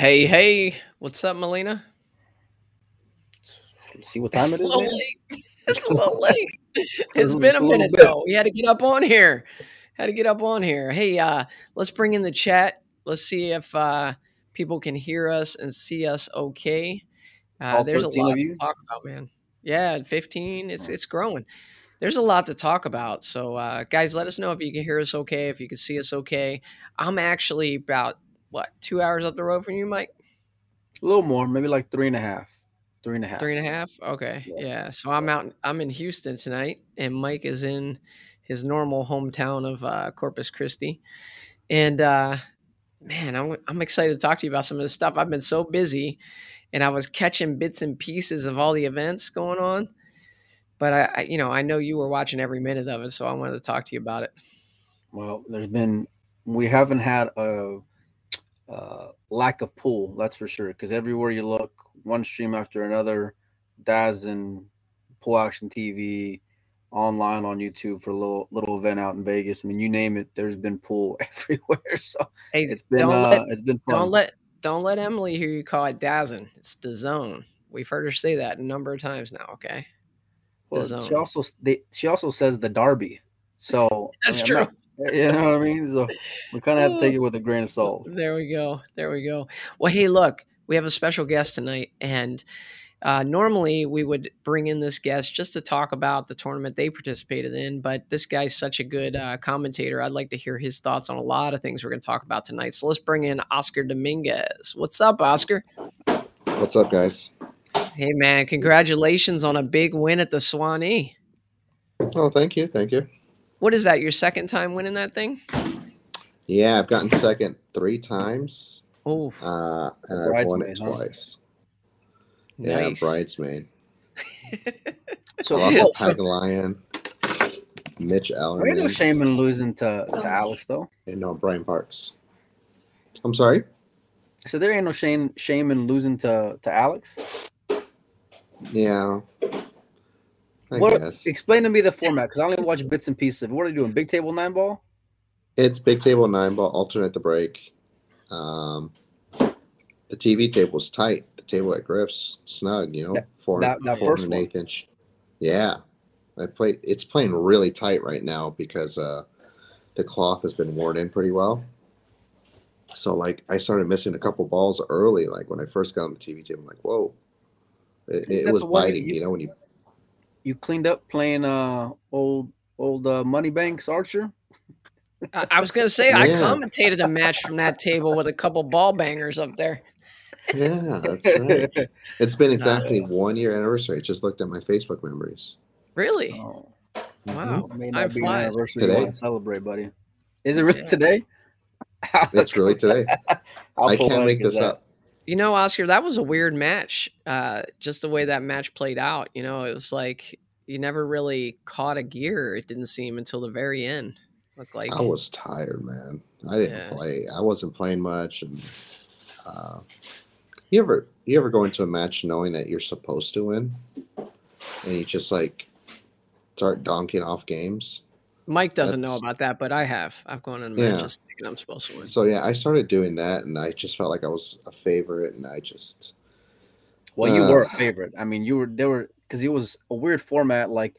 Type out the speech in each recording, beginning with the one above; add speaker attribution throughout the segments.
Speaker 1: Hey, hey, what's up, Molina?
Speaker 2: See what time
Speaker 1: It's
Speaker 2: it
Speaker 1: a
Speaker 2: is,
Speaker 1: late. It's a little late. it's been a
Speaker 2: a
Speaker 1: minute
Speaker 2: bit.
Speaker 1: though. We had to get up on here. Had to get up on here. Hey, uh, let's bring in the chat. Let's see if uh, people can hear us and see us okay. Uh, there's a lot to talk about, man. Yeah, 15. It's it's growing. There's a lot to talk about. So, uh, guys, let us know if you can hear us okay, if you can see us okay. I'm actually about what two hours up the road from you, Mike.
Speaker 2: A little more, maybe like three and a half. Three and a half.
Speaker 1: Three and a half. Okay,
Speaker 2: Yeah.
Speaker 1: yeah. So I'm out. I'm in Houston tonight, and Mike is in his normal hometown of uh, Corpus Christi. And uh, man, I'm I'm excited to talk to you about some of this stuff. I've been so busy, and I was catching bits and pieces of all the events going on. But I, I you know, I know you were watching every minute of it, so I wanted to talk to you about it.
Speaker 2: Well, there's been we haven't had a, uh lack of pool, that's for sure. Because everywhere you look, one stream after another, DAZN Pool Action TV, online on YouTube for a little little event out in Vegas. I mean, you name it, there's been pool everywhere. So
Speaker 1: Hey,
Speaker 2: it's been
Speaker 1: don't
Speaker 2: uh,
Speaker 1: let
Speaker 2: it's been fun.
Speaker 1: don't let don't let Emily hear you call it Dazzin. It's the zone. We've heard her say that a number of times now. Okay.
Speaker 2: Well, she also they, she also says the Derby. So I
Speaker 1: That's
Speaker 2: true. I'm not- you know what I mean? So we kind of have to take it with a grain of salt.
Speaker 1: There we go. There we go. Well, hey, look, we have a special guest tonight, and uh, normally we would bring in this guest just to talk about the tournament they participated in. But this guy's such a good uh, commentator. I'd like to hear his thoughts on a lot of things we're going to talk about tonight. So let's bring in Oscar Dominguez. What's up, Oscar?
Speaker 3: What's up, guys?
Speaker 1: Hey, man, congratulations on a big win at the Swanee.
Speaker 3: Oh, thank you, thank you.
Speaker 1: What is that? Your second time winning that thing?
Speaker 3: Yeah, I've gotten second three times,
Speaker 1: Oh,
Speaker 3: uh, and I've won it
Speaker 2: Bridesmaid, huh?
Speaker 3: twice. Yeah,
Speaker 1: nice.
Speaker 3: bridesmaid.
Speaker 2: So,
Speaker 3: I lost
Speaker 2: well,
Speaker 3: to Tiger Lion, Mitch
Speaker 2: there ain't no shame in losing to, to Alex though.
Speaker 3: and no Brian Parks. I'm sorry.
Speaker 2: So there ain't no shame shame in losing to to Alex.
Speaker 3: Yeah, I
Speaker 2: what?
Speaker 3: guess
Speaker 2: Explain to me the format because I only watch bits and pieces. of. What are they doing? Big table nine ball?
Speaker 3: it's big table nine ball, alternate the break. Um, the TV table's tight. The table at grips snug. You know,
Speaker 2: That-
Speaker 3: four
Speaker 2: that- that
Speaker 3: four and an eighth inch. Yeah, I play. It's playing really tight right now because uh, the cloth has been worn in pretty well. So like I started missing a couple balls early. Like when I first got on the TV table, I'm like, whoa, it, it was biting.
Speaker 2: you-
Speaker 3: You know when you
Speaker 2: You cleaned up playing uh old old uh, Moneybanks Archer.
Speaker 1: I, I was going to say, I commentated a match from that table with a couple ball bangers up there.
Speaker 3: yeah, that's right. It's been exactly one year anniversary. I just looked at my Facebook memories.
Speaker 1: Really?
Speaker 2: Oh,
Speaker 1: Wow.
Speaker 2: it may
Speaker 1: Time
Speaker 2: not be an
Speaker 1: flies.
Speaker 2: anniversary you
Speaker 3: Today.
Speaker 2: want to celebrate, buddy. Is it really
Speaker 1: Yeah.
Speaker 2: today?
Speaker 3: It's really today. I can't make this
Speaker 2: that?
Speaker 3: up.
Speaker 1: You know, Oscar, that was a weird match. Uh, just the way that match played out. You know, it was like you never really caught a gear. It didn't seem until the very end. Looked like
Speaker 3: I was tired, man. I didn't
Speaker 1: Yeah.
Speaker 3: play. I wasn't playing much, and uh, you ever you ever go into a match knowing that you're supposed to win, and you just like start donking off games.
Speaker 1: Mike doesn't know about that, but I have. I've gone in
Speaker 3: Yeah.
Speaker 1: matches thinking I'm supposed to win.
Speaker 3: So yeah, I started doing that, and I just felt like I was a favorite, and I just
Speaker 2: Well, you
Speaker 3: Uh,
Speaker 2: were a favorite. I mean, you were there were because it was a weird format, like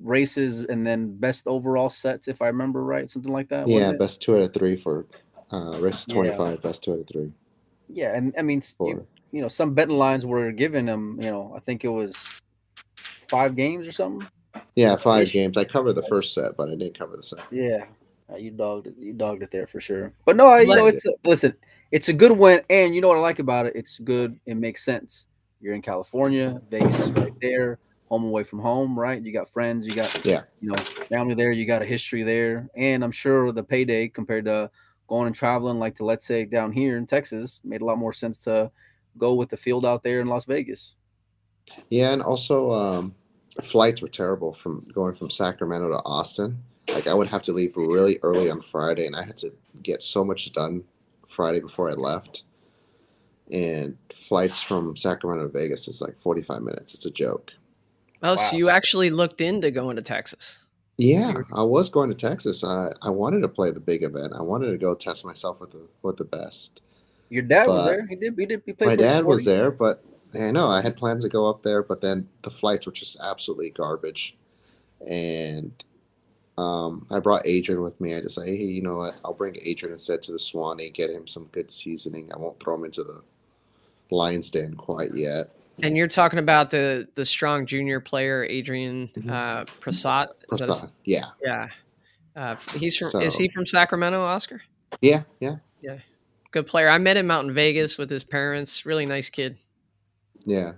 Speaker 2: races and then best overall sets, if I remember right, something like that.
Speaker 3: yeah, best two out of three for uh, race
Speaker 2: Yeah.
Speaker 3: twenty five, best two out of three.
Speaker 2: yeah, and I mean,
Speaker 3: For
Speaker 2: you, you know, some betting lines were giving them. You know, I think it was five games or something.
Speaker 3: Yeah, five games. I covered the first set, but I didn't cover the second.
Speaker 2: Yeah, uh, you dogged it. You dogged it there for sure. But no, I- you know, it's a, listen. It's a good win, and you know what I like about it. It's good. It makes sense. You're in California, Vegas is right there, home away from home, right? You got friends, you got
Speaker 3: Yeah.
Speaker 2: you know family there, you got a history there, and I'm sure the payday compared to going and traveling like to let's say down here in Texas made a lot more sense to go with the field out there in Las Vegas.
Speaker 3: Yeah, and also um, flights were terrible from going from Sacramento to Austin. Like I would have to leave really early on Friday, and I had to get so much done Friday before I left. And flights from Sacramento to Vegas is like forty five minutes. It's a joke.
Speaker 1: Oh,
Speaker 2: Wow.
Speaker 1: so you actually looked into going to Texas?
Speaker 3: Yeah, I was going to Texas. I, I wanted to play the big event. I wanted to go test myself with the with the best.
Speaker 2: Your dad was there. He did. He did. He played
Speaker 3: My dad was there, but I know I had plans to go up there, but then the flights were just absolutely garbage. And um, I brought Adrian with me. I just decided, hey, you know what? I'll bring Adrian instead to the Swanee, get him some good seasoning. I won't throw him into the Lions Den quite yet.
Speaker 1: And you're talking about the the strong junior player Adrian
Speaker 3: Mhm.
Speaker 1: uh, Prasad. Is that his-
Speaker 3: Prasad. Yeah,
Speaker 1: yeah, uh, he's from. is he from Sacramento, Oscar?
Speaker 3: Yeah, yeah, yeah,
Speaker 1: Good player. I met him out in Vegas with his parents. Really nice kid.
Speaker 3: Yeah.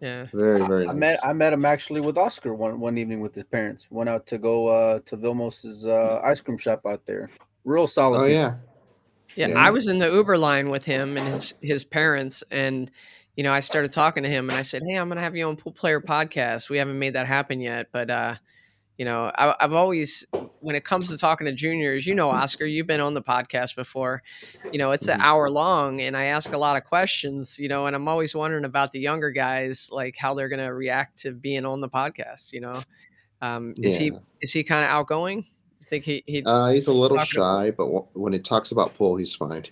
Speaker 1: Yeah.
Speaker 3: Very, very
Speaker 2: I
Speaker 3: nice.
Speaker 2: met I met him actually with Oscar one one evening with his parents. Went out to go uh, to Vilmos's uh, ice cream shop out there. Real solid.
Speaker 3: oh
Speaker 2: people.
Speaker 3: yeah,
Speaker 1: Yeah,
Speaker 3: Yeah.
Speaker 1: I was in the Uber line with him and his his parents, and you know, I started talking to him, and I said, "Hey, I'm gonna have you on Pool Player Podcast. We haven't made that happen yet, but uh, you know, I, I've always, when it comes to talking to juniors, you know, Oscar, you've been on the podcast before. You know, it's an
Speaker 3: Mhm.
Speaker 1: hour long, and I ask a lot of questions. You know, and I'm always wondering about the younger guys, like how they're gonna react to being on the podcast. You know, um, is he is he kind of outgoing? You think he he?
Speaker 3: uh, he's a little shy, but w- when he talks about pool, he's fine.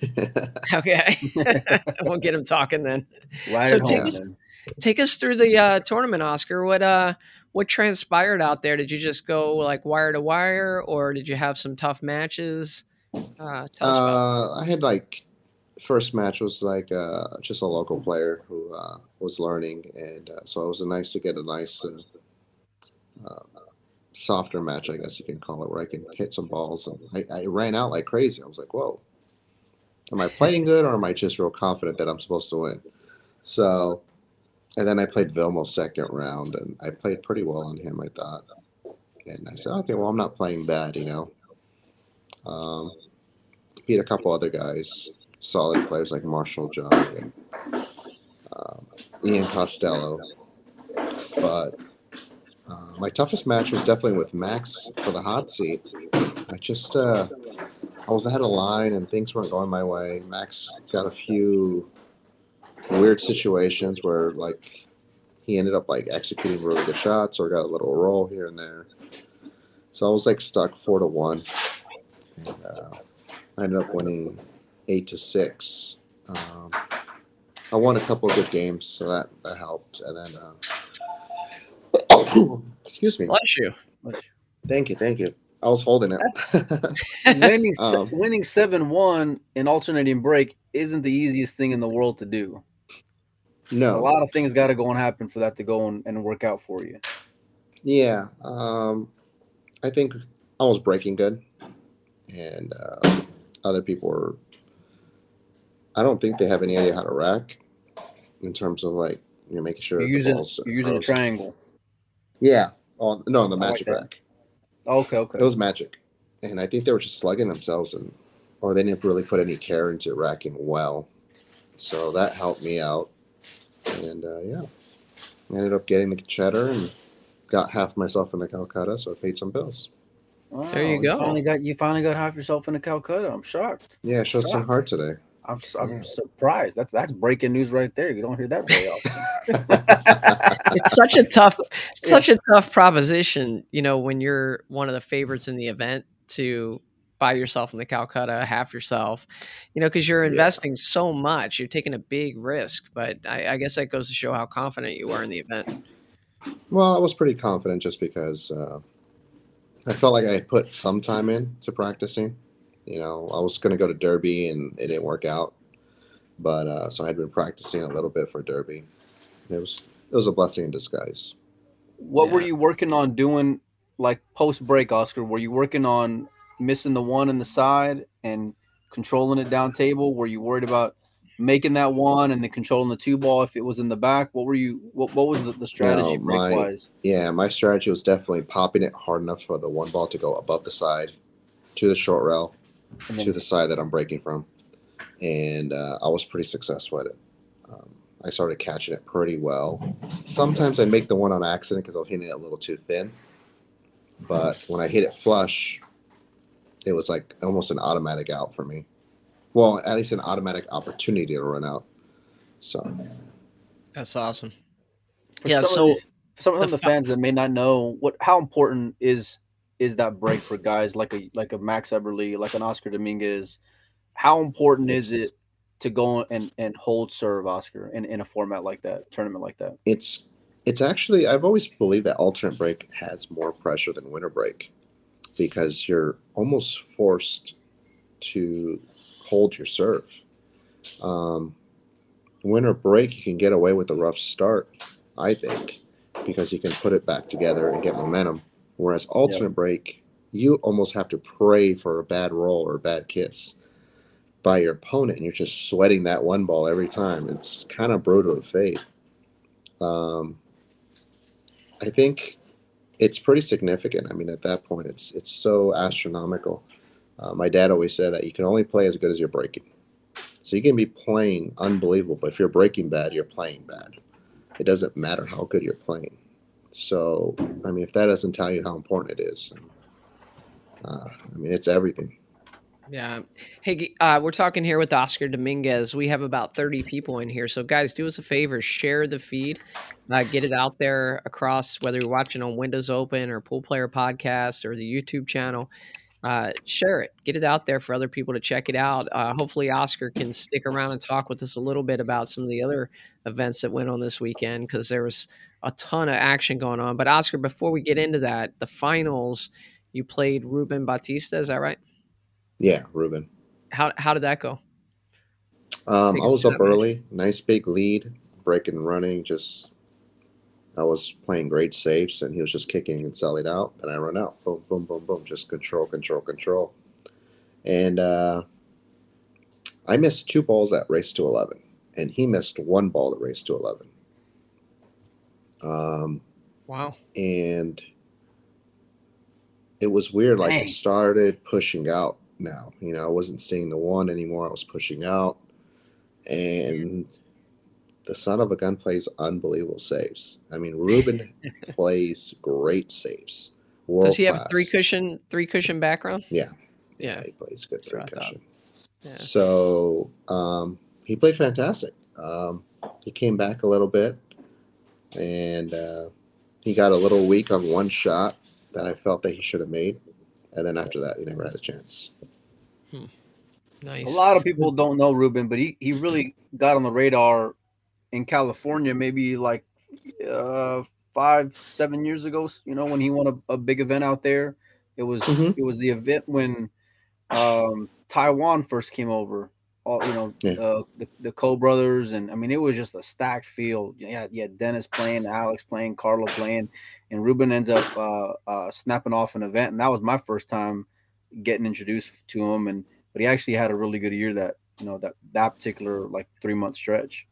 Speaker 1: okay, we'll get him talking then.
Speaker 2: Right
Speaker 1: So take us-
Speaker 2: man.
Speaker 1: Take us through the uh, tournament, Oscar. What uh, what transpired out there? Did you just go like wire to wire, or did you have some tough matches? Uh.
Speaker 3: Uh, I had like first match was like uh, just a local player who uh, was learning, and so it was nice to get a nice softer match, I guess you can call it, where I can hit some balls. And I, I ran out like crazy. I was like, "Whoa, am I playing good, or am I just real confident that I'm supposed to win?" So, and then I played Vilmo second round, and I played pretty well on him, I thought. And I said, "Okay, well, I'm not playing bad, you know." Um, beat a couple other guys, solid players like Marshall John and um, Ian Costello. But uh, my toughest match was definitely with Max for the hot seat. I just uh, I was ahead of line and things weren't going my way. Max got a few weird situations where like he ended up like executing really good shots or got a little roll here and there. So I was like stuck four to one. And, uh, I ended up winning eight to six. Um, I won a couple of good games, so that, that helped. And then, uh, excuse me.
Speaker 1: Bless you.
Speaker 3: Thank you, thank you. I was holding it.
Speaker 2: winning
Speaker 3: Um,
Speaker 2: winning seven one in alternating break isn't the easiest thing in the world to do.
Speaker 3: No, a
Speaker 2: lot of things got to go and happen for that to go and, and work out for you.
Speaker 3: yeah. Um, I think I was breaking good, and uh, other people were. I don't think they have any idea how to rack, in terms of like you know making sure
Speaker 2: You're using
Speaker 3: balls
Speaker 2: you're using a triangle.
Speaker 3: Yeah. Oh no, the
Speaker 2: like
Speaker 3: magic
Speaker 2: that.
Speaker 3: rack.
Speaker 2: Okay, okay.
Speaker 3: It was magic, and I think they were just slugging themselves, and or they didn't really put any care into racking well. So that helped me out, and uh, yeah, I ended up getting the cheddar and got half myself in the Calcutta, so I paid some bills.
Speaker 1: There you go.
Speaker 2: Finally got you finally got half yourself in the Calcutta. I'm shocked.
Speaker 3: Yeah, I showed some heart today.
Speaker 2: I'm s- I'm
Speaker 3: Yeah.
Speaker 2: surprised. That's that's breaking news right there. You don't hear that very often.
Speaker 1: It's such a tough, such a tough proposition. You know, when you're one of the favorites in the event to buy yourself in the Calcutta, half yourself. You know, because you're
Speaker 3: Yeah.
Speaker 1: investing so much, you're taking a big risk. But I, I guess that goes to show how confident you are in the event.
Speaker 3: Well, I was pretty confident just because uh, I felt like I put some time in to practicing. You know, I was going to go to Derby and it didn't work out, but uh, so I had been practicing a little bit for Derby. It was it was a blessing in disguise.
Speaker 2: What were you working on doing like post break, Oscar? Were you working on missing the one in the side and controlling it down table? Were you worried about making that one and then controlling the two ball if it was in the back? What were you what, what was the, the strategy
Speaker 3: No, my-
Speaker 2: wise?
Speaker 3: Yeah, my strategy was definitely popping it hard enough for the one ball to go above the side to the short rail to the side that I'm breaking from, and uh, I was pretty successful at it. Um, I started catching it pretty well. Sometimes I make the one on accident because I was hitting it a little too thin, but when I hit it flush, it was like almost an automatic out for me. Well, at least an automatic opportunity to run out. So
Speaker 1: That's awesome.
Speaker 2: for
Speaker 1: yeah, so
Speaker 2: of the, for some of
Speaker 1: the
Speaker 2: the
Speaker 1: fa-
Speaker 2: fans that may not know what how important is is that break for guys like a like a Max Eberle, like an Oscar Dominguez? How important is it to go and and hold serve Oscar in, in a format like that, tournament like that?
Speaker 3: It's it's actually I've always believed that alternate break has more pressure than winner break because you're almost forced to hold your serve. Um, winner break, you can get away with a rough start, I think, because you can put it back together and get momentum. Whereas alternate yep. break, you almost have to pray for a bad roll or a bad kiss by your opponent, and you're just sweating that one ball every time. It's kind of brutal to fade. Um, I think it's pretty significant. I mean, at that point, it's it's so astronomical. Uh, my dad always said that you can only play as good as you're breaking. So you can be playing unbelievable, but if you're breaking bad, you're playing bad. It doesn't matter how good you're playing. So, I mean, if that doesn't tell you how important it is, uh, I mean, it's everything.
Speaker 1: Yeah. Hey, uh, we're talking here with Oscar Dominguez. We have about 30 people in here. So, guys, do us a favor share the feed, uh, get it out there across whether you're watching on Windows Open or Pool Player Podcast or the YouTube channel uh, share it, get it out there for other people to check it out. Uh, hopefully, Oscar can stick around and talk with us a little bit about some of the other events that went on this weekend because there was a ton of action going on. But Oscar, before we get into that, the finals, you played Ruben Bautista, is that right?
Speaker 3: Yeah, Ruben.
Speaker 1: How how did that go?
Speaker 3: Um, I was up early, nice big lead, breaking and running, just I was playing great saves and he was just kicking and selling out. Then I run out. Boom, boom, boom, boom. Just control, control, control. And uh, I missed two balls that race to 11. And he missed one ball that race to 11. Um,
Speaker 1: wow.
Speaker 3: And it was weird. Like I started pushing out now. You know, I wasn't seeing the one anymore. I was pushing out. And the son of a gun plays unbelievable saves. I mean, Ruben plays great saves.
Speaker 1: World Does he class. have three cushion three cushion background?
Speaker 3: Yeah. Yeah, yeah he plays good three cushion. Yeah. So um, he played fantastic. Um, he came back a little bit, and uh, he got a little weak on one shot that I felt that he should have made, and then after that, he never had a chance.
Speaker 2: Hmm. Nice. A lot of people don't know Ruben, but he, he really got on the radar in California, maybe like uh, five, seven years ago. You know, when he won a, a big event out there, it was mm-hmm. it was the event when um, Taiwan first came over. All you know, yeah. uh, the the Ko brothers, and I mean, it was just a stacked field. Yeah, yeah, Dennis playing, Alex playing, Carlo playing, and Ruben ends up uh, uh, snapping off an event, and that was my first time getting introduced to him. And but he actually had a really good year that you know that that particular like three month stretch.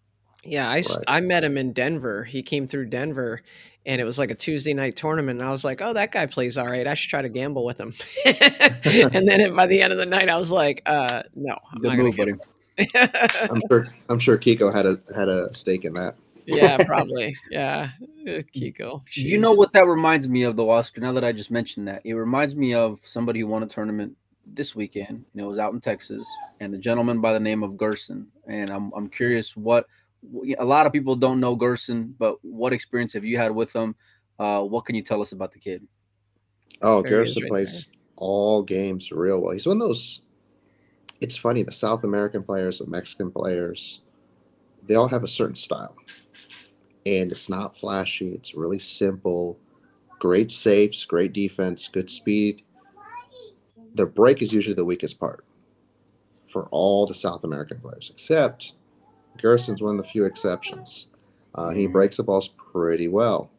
Speaker 1: Yeah, I, right. I met him in Denver. He came through Denver and it was like a Tuesday night tournament. And I was like, oh, that guy plays all right. I should try to gamble with him. and then by the end of the night, I was like, uh, no, I'm Good move, buddy.
Speaker 3: I'm sure. I'm sure Kiko had a had a stake in that.
Speaker 1: Yeah, probably. Yeah, uh, Kiko.
Speaker 2: Jeez. You know what that reminds me of, though, Oscar. Now that I just mentioned that, it reminds me of somebody who won a tournament this weekend. You know, it was out in Texas, and a gentleman by the name of Gerson. And I'm I'm curious what a lot of people don't know Gerson, but what experience have you had with him? Uh, what can you tell us about the kid?
Speaker 3: Oh, Gerson plays all games real well. He's one of those. It's funny. The South American players, the Mexican players, they all have a certain style, and it's not flashy. It's really simple. Great safes, great defense, good speed. The break is usually the weakest part for all the South American players, except Gerson's one of the few exceptions. Uh, he mm-hmm. breaks the balls pretty well,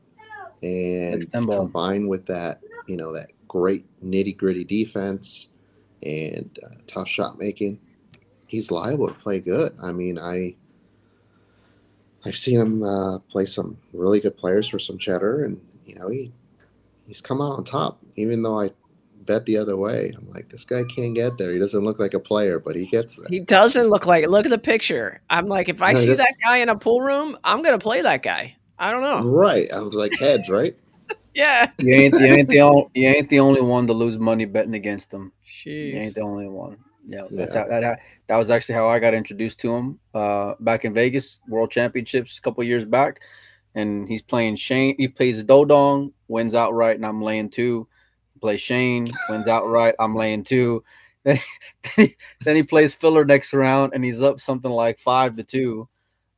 Speaker 3: and combined with that, you know, that great nitty gritty defense and uh, tough shot making, he's liable to play good. I mean, I I've seen him uh, play some really good players for some cheddar, and you know he he's come out on top. Even though I bet the other way. I'm like, this guy can't get there. He doesn't look like a player, but he gets there.
Speaker 1: He doesn't look like it. Look at the picture. I'm like, if I no, see just, that guy in a pool room, I'm gonna play that guy. I don't know.
Speaker 3: Right. I was like heads, right?
Speaker 1: yeah.
Speaker 2: You ain't you ain't the only you ain't the only one to lose money betting against him. Jeez. You ain't the only one. Yeah, that's yeah. How, that that was actually how I got introduced to him uh, back in Vegas World Championships a couple years back, and he's playing Shane. He plays Dodong, wins outright, and I'm laying two play Shane, wins outright. I'm laying two. then, he, then he plays Filler next round and he's up something like five to two.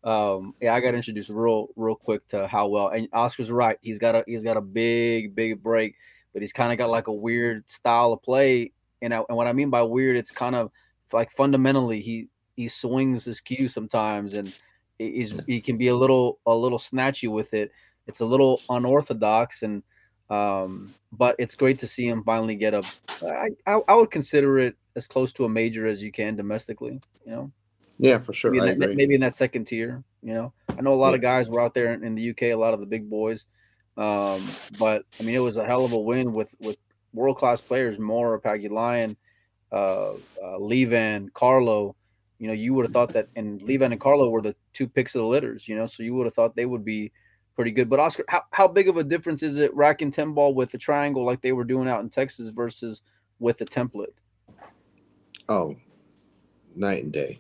Speaker 2: Um, yeah, I got introduced real real quick to how well. And Oscar's right. He's got a he's got a big big break, but he's kind of got like a weird style of play. And I, and what I mean by weird, it's kind of like fundamentally he he swings his cue sometimes, and he's he can be a little a little snatchy with it. It's a little unorthodox, and um, but it's great to see him finally get a. I, I, I would consider it as close to a major as you can domestically. You know.
Speaker 3: Yeah, for sure.
Speaker 2: Maybe, in that, maybe in that second tier. You know, I know a lot yeah. of guys were out there in the UK, a lot of the big boys. Um, but I mean, it was a hell of a win with with world class players, Mora, Pagulayan, uh, uh, Levan, Carlo. You know, you would have thought that, and Levan and Carlo were the two picks of the litters. You know, so you would have thought they would be pretty good. But Oscar, how, how big of a difference is it racking ten ball with the triangle like they were doing out in Texas versus with the template?
Speaker 3: Oh, night and day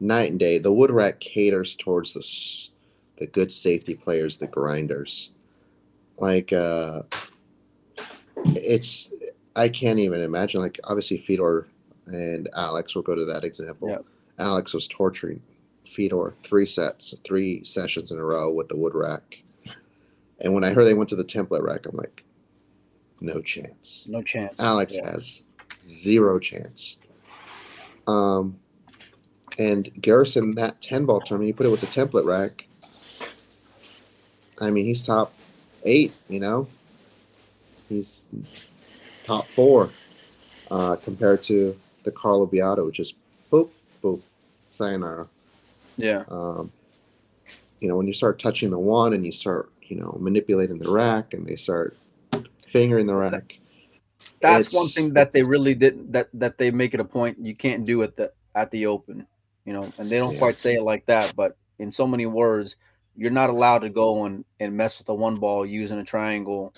Speaker 3: night and day. The wood rack caters towards the the good safety players, the grinders. Like uh it's I can't even imagine like obviously Fedor and Alex will go to that example. Yep. Alex was torturing Fedor three sets, three sessions in a row with the wood rack. And when I heard they went to the template rack, I'm like, no chance.
Speaker 2: No chance.
Speaker 3: Alex yeah. has zero chance. Um, and Gerson, that 10 ball tournament, you put it with the template rack. I mean, he's top eight, you know? He's top four uh, compared to the Carlo Biado, which is boop, boop, sayonara.
Speaker 2: Yeah.
Speaker 3: Um, you know, when you start touching the one and you start, you know, manipulating the rack and they start fingering the rack.
Speaker 2: That's one thing that they really didn't that that they make it a point you can't do at the at the open you know, and they don't yeah. quite say it like that, but in so many words, you're not allowed to go and, and mess with the one ball using a triangle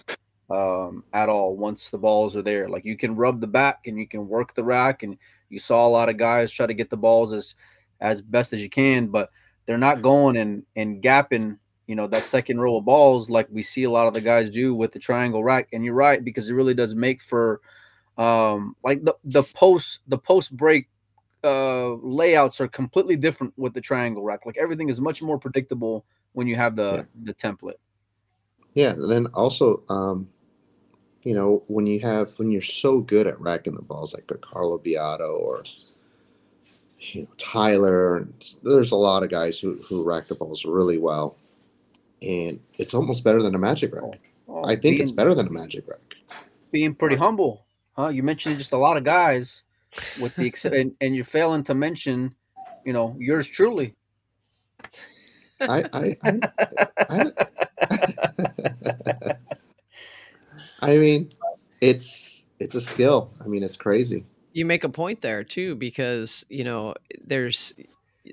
Speaker 2: um, at all once the balls are there. Like you can rub the back and you can work the rack, and you saw a lot of guys try to get the balls as as best as you can, but they're not going and and gapping you know that second row of balls like we see a lot of the guys do with the triangle rack. And you're right because it really does make for um like the the post the post break uh, layouts are completely different with the triangle rack. Like everything is much more predictable when you have the yeah. the template.
Speaker 3: Yeah, then also, um, you know, when you have when you're so good at racking the balls, like a Carlo Biado or you know Tyler, there's a lot of guys who who rack the balls really well, and it's almost better than a Magic rack. Oh, oh, I think being, it's better than a Magic rack.
Speaker 2: Being pretty humble, huh? You mentioned just a lot of guys with the and, and you're failing to mention, you know, yours truly.
Speaker 3: I I I, I, I mean, it's it's a skill. I mean, it's crazy.
Speaker 1: You make a point there too, because you know, there's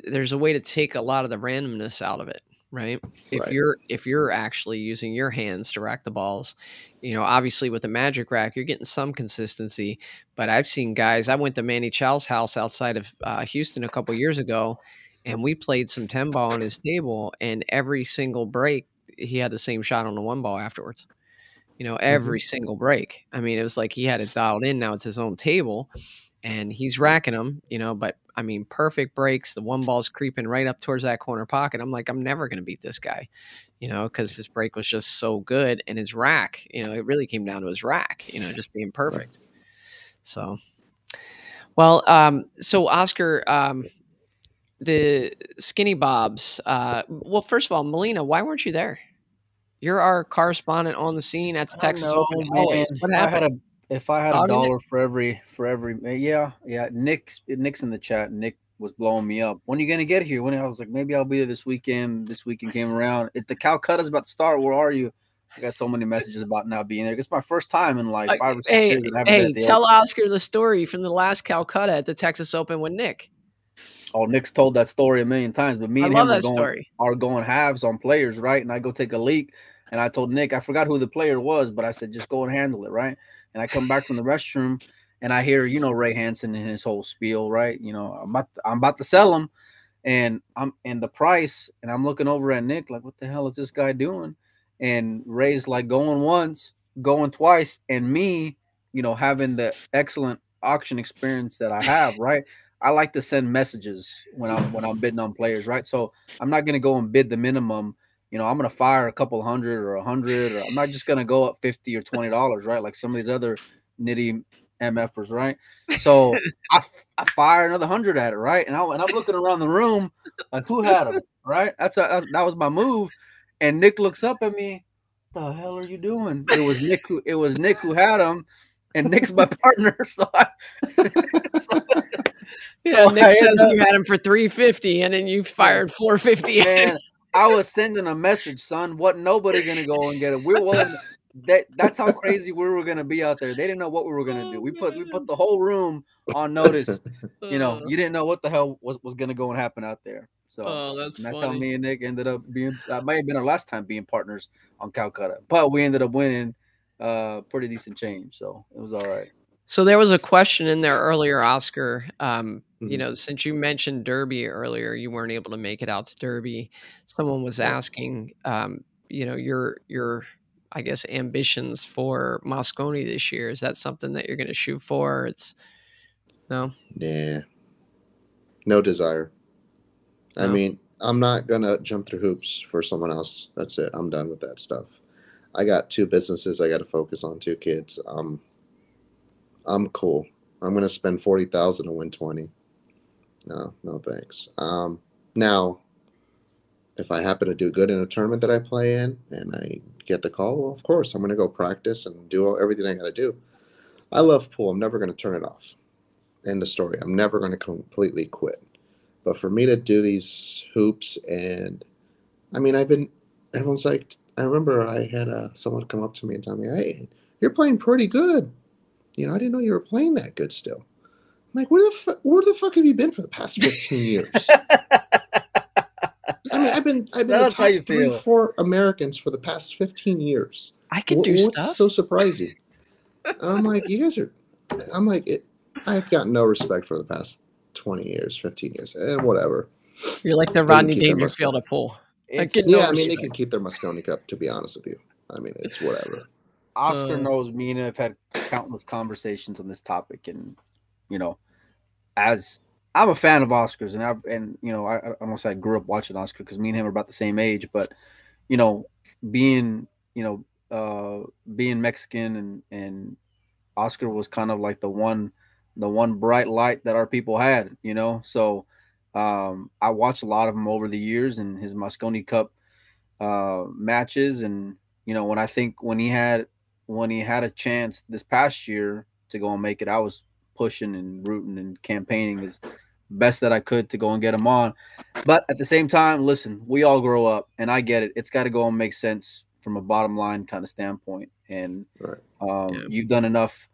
Speaker 1: there's a way to take a lot of the randomness out of it right if right. you're if you're actually using your hands to rack the balls you know obviously with the magic rack you're getting some consistency but i've seen guys i went to manny Chau's house outside of uh, houston a couple years ago and we played some 10 ball on his table and every single break he had the same shot on the one ball afterwards you know every mm-hmm. single break i mean it was like he had it dialed in now it's his own table and he's racking them you know but I mean, perfect breaks. The one ball's creeping right up towards that corner pocket. I'm like, I'm never going to beat this guy, you know, because his break was just so good. And his rack, you know, it really came down to his rack, you know, just being perfect. So, well, um, so Oscar, um, the skinny bobs. Uh, well, first of all, Molina, why weren't you there? You're our correspondent on the scene at the Texas know, Open.
Speaker 2: Always. What happened? If I had a dollar for every for every eh, yeah yeah Nick's Nick's in the chat. Nick was blowing me up. When are you gonna get here? When I was like maybe I'll be there this weekend. This weekend came around. If the Calcutta's about to start, where are you? I got so many messages about not being there. It's my first time in like five or six
Speaker 1: hey,
Speaker 2: years.
Speaker 1: Hey, tell Oscar the story from the last Calcutta at the Texas Open with Nick.
Speaker 2: Oh, Nick's told that story a million times, but me and him are going, are going halves on players, right? And I go take a leak, and I told Nick I forgot who the player was, but I said just go and handle it, right? and I come back from the restroom and I hear, you know, Ray Hansen and his whole spiel, right? You know, I'm about to, I'm about to sell him and I'm and the price, and I'm looking over at Nick like, what the hell is this guy doing? And Ray's like going once, going twice, and me, you know, having the excellent auction experience that I have, right? I like to send messages when I'm when I'm bidding on players, right? So I'm not gonna go and bid the minimum. You know, I'm gonna fire a couple hundred or a hundred, or I'm not just gonna go up fifty or twenty dollars, right? Like some of these other nitty MFers, right? So I, I fire another hundred at it, right? And I and I'm looking around the room like who had them, right? That's a, that was my move. And Nick looks up at me. The hell are you doing? It was Nick who it was Nick who had them, and Nick's my partner. So, I, so
Speaker 1: yeah, so Nick says up, you had him for three fifty, and then you fired four fifty.
Speaker 2: And I was sending a message, son. What nobody gonna go and get it? We're willing. That that's how crazy we were gonna be out there. They didn't know what we were gonna do. We put we put the whole room on notice. You know, you didn't know what the hell was, was gonna go and happen out there. So
Speaker 1: oh, that's,
Speaker 2: that's how me and Nick ended up being. That might have been our last time being partners on Calcutta, but we ended up winning uh pretty decent change. So it was all right.
Speaker 1: So there was a question in there earlier, Oscar. Um, mm-hmm. You know, since you mentioned Derby earlier, you weren't able to make it out to Derby. Someone was asking, um, you know, your your, I guess, ambitions for Mosconi this year. Is that something that you're going to shoot for? It's no.
Speaker 3: Yeah. No desire. No. I mean, I'm not gonna jump through hoops for someone else. That's it. I'm done with that stuff. I got two businesses I got to focus on, two kids. Um, I'm cool. I'm gonna spend forty thousand to win twenty. No, no thanks. Um, now, if I happen to do good in a tournament that I play in and I get the call, well, of course I'm gonna go practice and do everything I gotta do. I love pool. I'm never gonna turn it off. End of story. I'm never gonna completely quit. But for me to do these hoops and, I mean, I've been. Everyone's like, I remember I had uh, someone come up to me and tell me, "Hey, you're playing pretty good." You know, I didn't know you were playing that good still. I'm like, where the fu- where the fuck have you been for the past 15 years? I mean, I've been I've been That's the top three, feel. four Americans for the past 15 years.
Speaker 1: I can do What's stuff.
Speaker 3: So surprising. I'm like, you guys are. I'm like, it, I've got no respect for the past 20 years, 15 years, and eh, whatever.
Speaker 1: You're like the Rodney Dangerfield of pool.
Speaker 3: Like, yeah, no I mean, they can keep their Mosconi Cup. To be honest with you, I mean, it's whatever.
Speaker 2: Oscar uh, knows me and I've had countless conversations on this topic, and you know, as I'm a fan of Oscars, and I and you know, I, I don't say I grew up watching Oscar because me and him are about the same age, but you know, being you know, uh, being Mexican and and Oscar was kind of like the one, the one bright light that our people had, you know. So um, I watched a lot of him over the years and his Mosconi Cup uh, matches, and you know, when I think when he had when he had a chance this past year to go and make it, I was pushing and rooting and campaigning as best that I could to go and get him on. But at the same time, listen, we all grow up, and I get it. It's got to go and make sense from a bottom line kind of standpoint. And right. um, yeah. you've done enough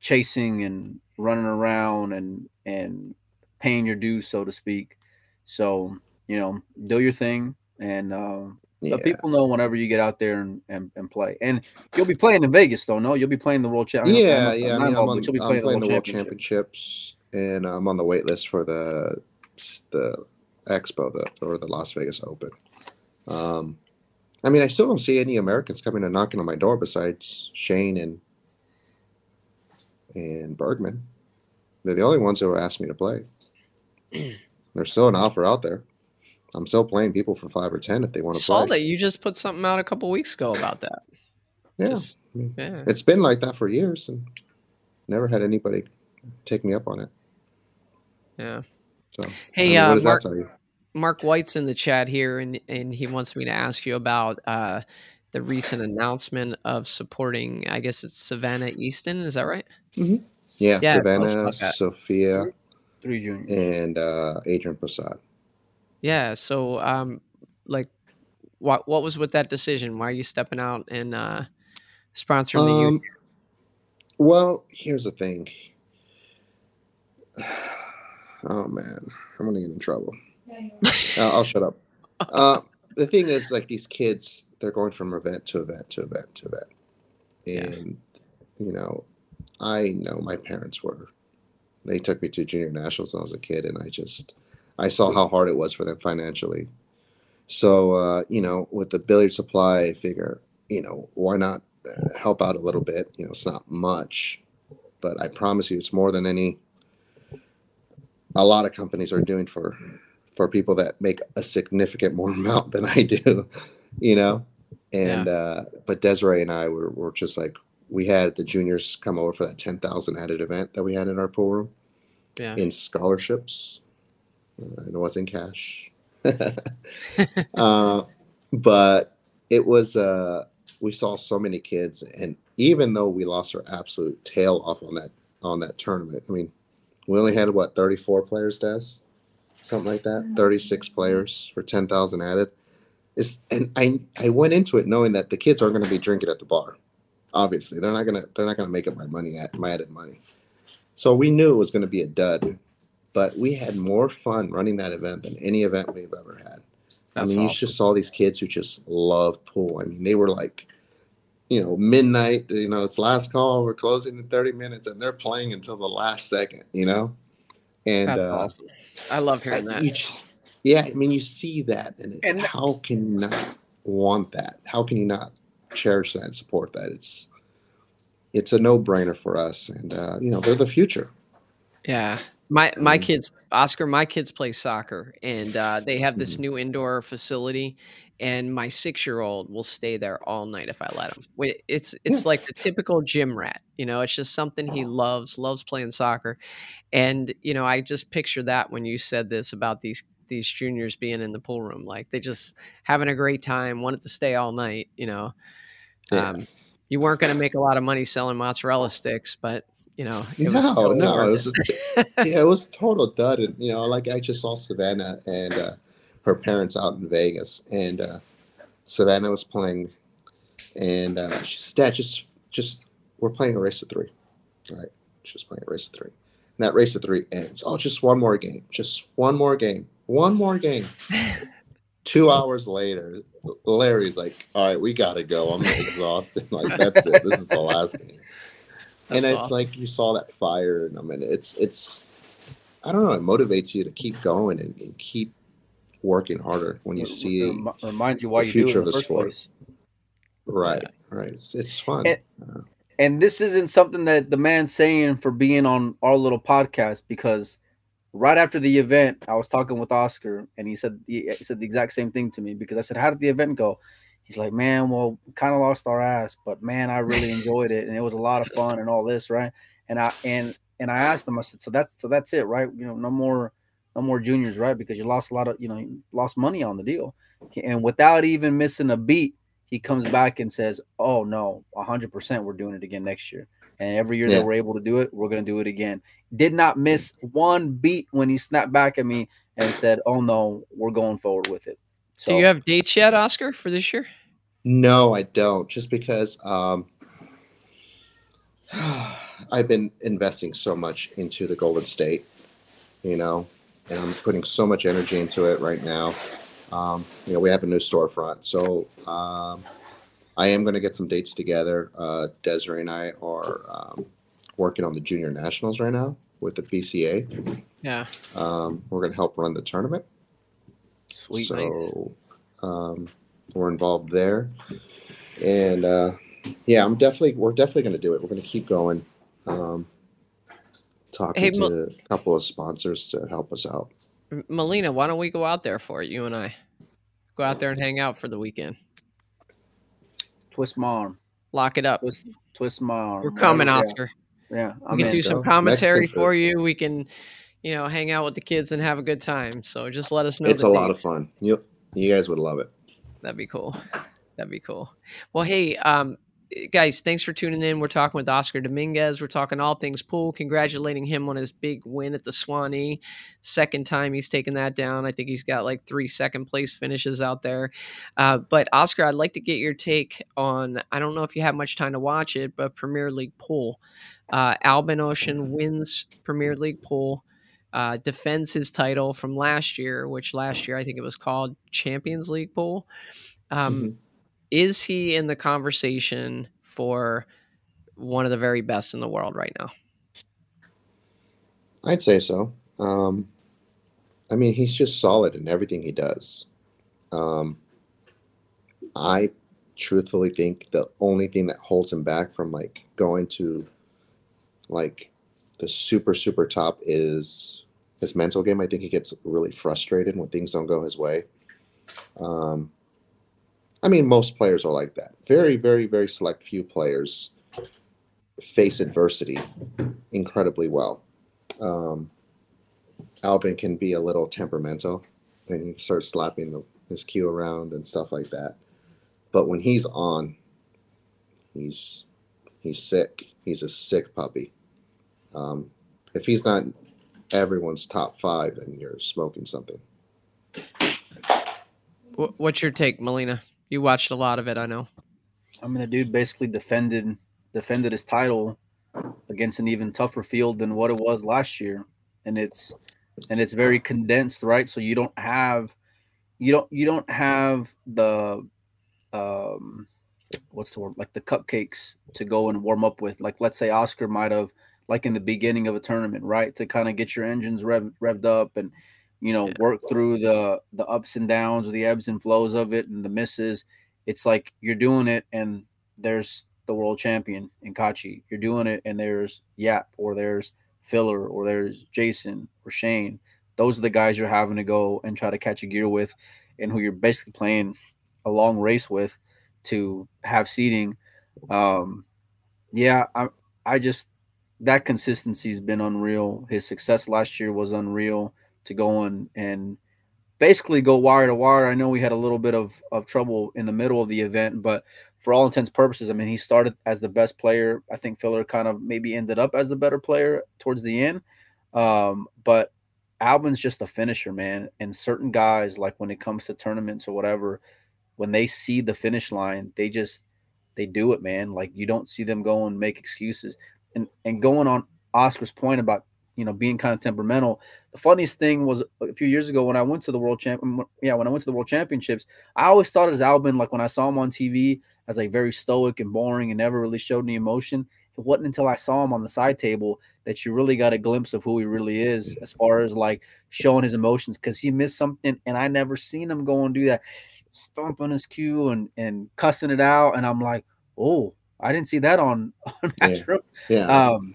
Speaker 2: chasing and running around and and paying your dues, so to speak. So you know, do your thing, and uh, yeah. People know whenever you get out there and, and, and, play. And you'll be playing in Vegas, though, no? You'll be playing the World
Speaker 3: Championship. Yeah, yeah. I mean, I'm, on, I'm playing, playing, the World, World Championships, and I'm on the wait list for the the Expo the, or the Las Vegas Open. Um, I mean, I still don't see any Americans coming and knocking on my door besides Shane and and Bergman. They're the only ones who asked me to play. There's still an offer out there. I'm still playing people for five or ten if they want to
Speaker 1: Saw play. that you just put something out a couple weeks ago about that.
Speaker 3: Yeah, just, I mean, yeah. It's been like that for years, and never had anybody take me up on it.
Speaker 1: Yeah.
Speaker 3: So
Speaker 1: hey, I mean, what uh, does Mark, that tell you? Mark White's in the chat here, and and he wants me to ask you about uh, the recent announcement of supporting. I guess it's Savannah Easton. Is that right?
Speaker 3: Mm-hmm. Yeah, yeah, Savannah, Sophia, three juniors, and uh, Adrian Prasad.
Speaker 1: Yeah. So, um, like, what what was with that decision? Why are you stepping out and uh, sponsoring the um, youth?
Speaker 3: Well, here's the thing. Oh man, I'm gonna get in trouble. uh, I'll shut up. Uh, the thing is, like these kids, they're going from event to event to event to event, and yeah. you know, I know my parents were. They took me to junior nationals when I was a kid, and I just I saw how hard it was for them financially. So, uh, you know, with the billiard supply, I figure, you know, why not uh, help out a little bit? You know, it's not much, but I promise you, it's more than any. A lot of companies are doing for for people that make a significant more amount than I do, you know. And
Speaker 1: Yeah.
Speaker 3: uh, but Desiree and I were, were just like we had the juniors come over for that ten thousand added event that we had in our pool room
Speaker 1: Yeah.
Speaker 3: in scholarships. Uh, it wasn't cash. uh, but it was, uh, we saw so many kids, and even though we lost our absolute tail off on that on that tournament, I mean, we only had what thirty four players, Des, something like that, thirty six players for ten thousand added. It's, and I I went into it knowing that the kids aren't going to be drinking at the bar. Obviously, they're not gonna they're not gonna make up my money at my added money. So we knew it was going to be a dud, but we had more fun running that event than any event we've ever had. I
Speaker 1: That's
Speaker 3: mean, you just saw these kids who just love pool. I mean, they were like, you know, midnight, you know, it's last call, we're closing in 30 minutes, and they're playing until the last second, you know? And
Speaker 1: That's
Speaker 3: uh,
Speaker 1: awesome. I love
Speaker 3: I-
Speaker 1: hearing that.
Speaker 3: just- yeah, I mean, you see that, and, it,
Speaker 2: And-
Speaker 3: how can you not want that? How can you not cherish that and support that? It's it's a no brainer for us, and uh, you know, they're the future.
Speaker 1: Yeah. My my
Speaker 3: Mm.
Speaker 1: kids, Oscar, my kids play soccer and uh, they have this
Speaker 3: Mhm.
Speaker 1: new indoor facility and my 6-year-old will stay there all night if I let him. It's it's like the typical gym rat, you know, it's just something he loves, loves playing soccer. And you know, I just picture that when you said this about these these juniors being in the pool room like they just having a great time, wanted to stay all night, you know.
Speaker 3: Yeah.
Speaker 1: Um, you weren't going to make a lot of money selling mozzarella sticks, but you know, it was
Speaker 3: no, no, it was a, yeah, it was total dud. And you know, like I just saw Savannah and uh, her parents out in Vegas, and uh, Savannah was playing, and uh, she said, "Dad, just, just we're playing a race of three, right? She's playing a race of three. And that race of three ends. Oh, just one more game, just one more game, one more game. Two hours later, Larry's like, "All right, we gotta go. I'm exhausted. like that's it. This is the last game." And it's
Speaker 1: awesome.
Speaker 3: like you saw that fire in them, and it's it's I don't know, it motivates you to keep going and, and keep working harder when you see
Speaker 2: Rem- reminds you why
Speaker 3: the
Speaker 2: you do it
Speaker 3: future
Speaker 2: in
Speaker 3: of
Speaker 2: the
Speaker 3: the
Speaker 2: first
Speaker 3: sport.
Speaker 2: place.
Speaker 3: right, right. It's, it's fun.
Speaker 2: And- uh, And this isn't something that the man's saying for being on our little podcast because right after the event, I was talking with Oscar and he said he he said the exact same thing to me because I said, "How did the event go?" He's like, "Man, well, kind of lost our ass, but man, I really enjoyed it and it was a lot of fun and all this, right?" And I and and I asked him, I said, "So that's so that's it, right? You know, no more." No more juniors, right? Because you lost a lot of, you know, you lost money on the deal, and without even missing a beat, he comes back and says, "Oh no, 100% we're doing it again next year." And every year
Speaker 3: Yeah.
Speaker 2: that we're able to do it, we're going to do it again. Did not miss one beat when he snapped back at me and said, "Oh no, we're going forward with it." So
Speaker 1: Do you have dates yet, Oscar, for this year?
Speaker 3: No, I don't. Just because um, I've been investing so much into the Golden State, you know, and I'm putting so much energy into it right now. Um, you know, we have a new storefront, so um, I am going to get some dates together. Uh, Desiree and I are um, working on the junior nationals right now with the BCA.
Speaker 1: Yeah.
Speaker 3: Um, we're going to help run the tournament.
Speaker 2: sweet.
Speaker 3: so
Speaker 1: nice.
Speaker 3: We're involved there, and uh, yeah, I'm definitely we're definitely going to do it. We're going to keep going. Um, talking
Speaker 1: Hey,
Speaker 3: to
Speaker 1: Mo-
Speaker 3: a couple of sponsors to help us out.
Speaker 1: Molina, why don't we go out there for it, you and I? Go out there and hang out for the weekend.
Speaker 2: Twist my arm.
Speaker 1: Lock it up.
Speaker 2: Twist, twist my arm.
Speaker 1: We're coming,
Speaker 2: Yeah,
Speaker 1: Oscar.
Speaker 2: Yeah,
Speaker 1: We
Speaker 2: I'm
Speaker 1: can
Speaker 2: in.
Speaker 1: do some commentary
Speaker 3: Mexican
Speaker 1: for
Speaker 3: food.
Speaker 1: you. We can, you know, hang out with the kids and have a good time. So just let us know.
Speaker 3: It's
Speaker 1: the
Speaker 3: a lot of fun. You you guys would love it.
Speaker 1: That'd be cool. That'd be cool. Well, hey, um, guys, thanks for tuning in. We're talking with Oscar Dominguez. We're talking all things pool, congratulating him on his big win at the Swanee. Second time he's taken that down. I think he's got like three second place finishes out there. Uh, but Oscar, I'd like to get your take on. I don't know if you have much time to watch it, but Premier League pool. Uh, Albin Ouschan wins Premier League pool. Uh, defends his title from last year, which last year I think it was called Champions League pool. Um,
Speaker 3: Mhm.
Speaker 1: Is he in the conversation for one of the very best in the world right now?
Speaker 3: I'd say so. Um, I mean, he's just solid in everything he does. Um, I truthfully think the only thing that holds him back from like going to Like the super super top is his mental game. I think he gets really frustrated when things don't go his way. Um, I mean, most players are like that. Very, very, very select few players face adversity incredibly well. Um, Albin can be a little temperamental, and he starts slapping the, his cue around and stuff like that. But when he's on, he's he's sick. He's a sick puppy. Um, if he's not everyone's top five, then you're smoking something.
Speaker 1: What's your take, Molina? You watched a lot of it, I know.
Speaker 2: I mean, the dude basically defended defended his title against an even tougher field than what it was last year, and it's and it's very condensed, right? So you don't have you don't you don't have the um what's the word like the cupcakes to go and warm up with. Like let's say Oscar might have like in the beginning of a tournament, right? To kind of get your engines rev, revved up and you know yeah. work through the the ups and downs or the ebbs and flows of it and the misses. It's like you're doing it and there's the world champion in Kaci. You're doing it and there's Yapp or there's Filler or there's Jason or Shane. Those are the guys you're having to go and try to catch a gear with and who you're basically playing a long race with to have seating. Um, yeah, I, I just that consistency has been unreal. His success last year was unreal to go and and basically go wire to wire. I know we had a little bit of, of trouble in the middle of the event, but for all intents purposes, I mean, he started as the best player. I think Filler kind of maybe ended up as the better player towards the end. Um, but Albin's just a finisher, man. And certain guys, like when it comes to tournaments or whatever, when they see the finish line, they just they do it, man. Like you don't see them go and make excuses. And and going on Oscar's point about you know being kind of temperamental. The funniest thing was a few years ago when I went to the world champ. Yeah, when I went to the world championships, I always thought as Albin, like when I saw him on TV, as like very stoic and boring and never really showed any emotion. It wasn't until I saw him on the side table that you really got a glimpse of who he really is as far as like showing his emotions because he missed something and I never seen him go and do that stomping his cue and and cussing it out, and I'm like, oh, I didn't see that on on
Speaker 3: yeah. yeah.
Speaker 2: Um,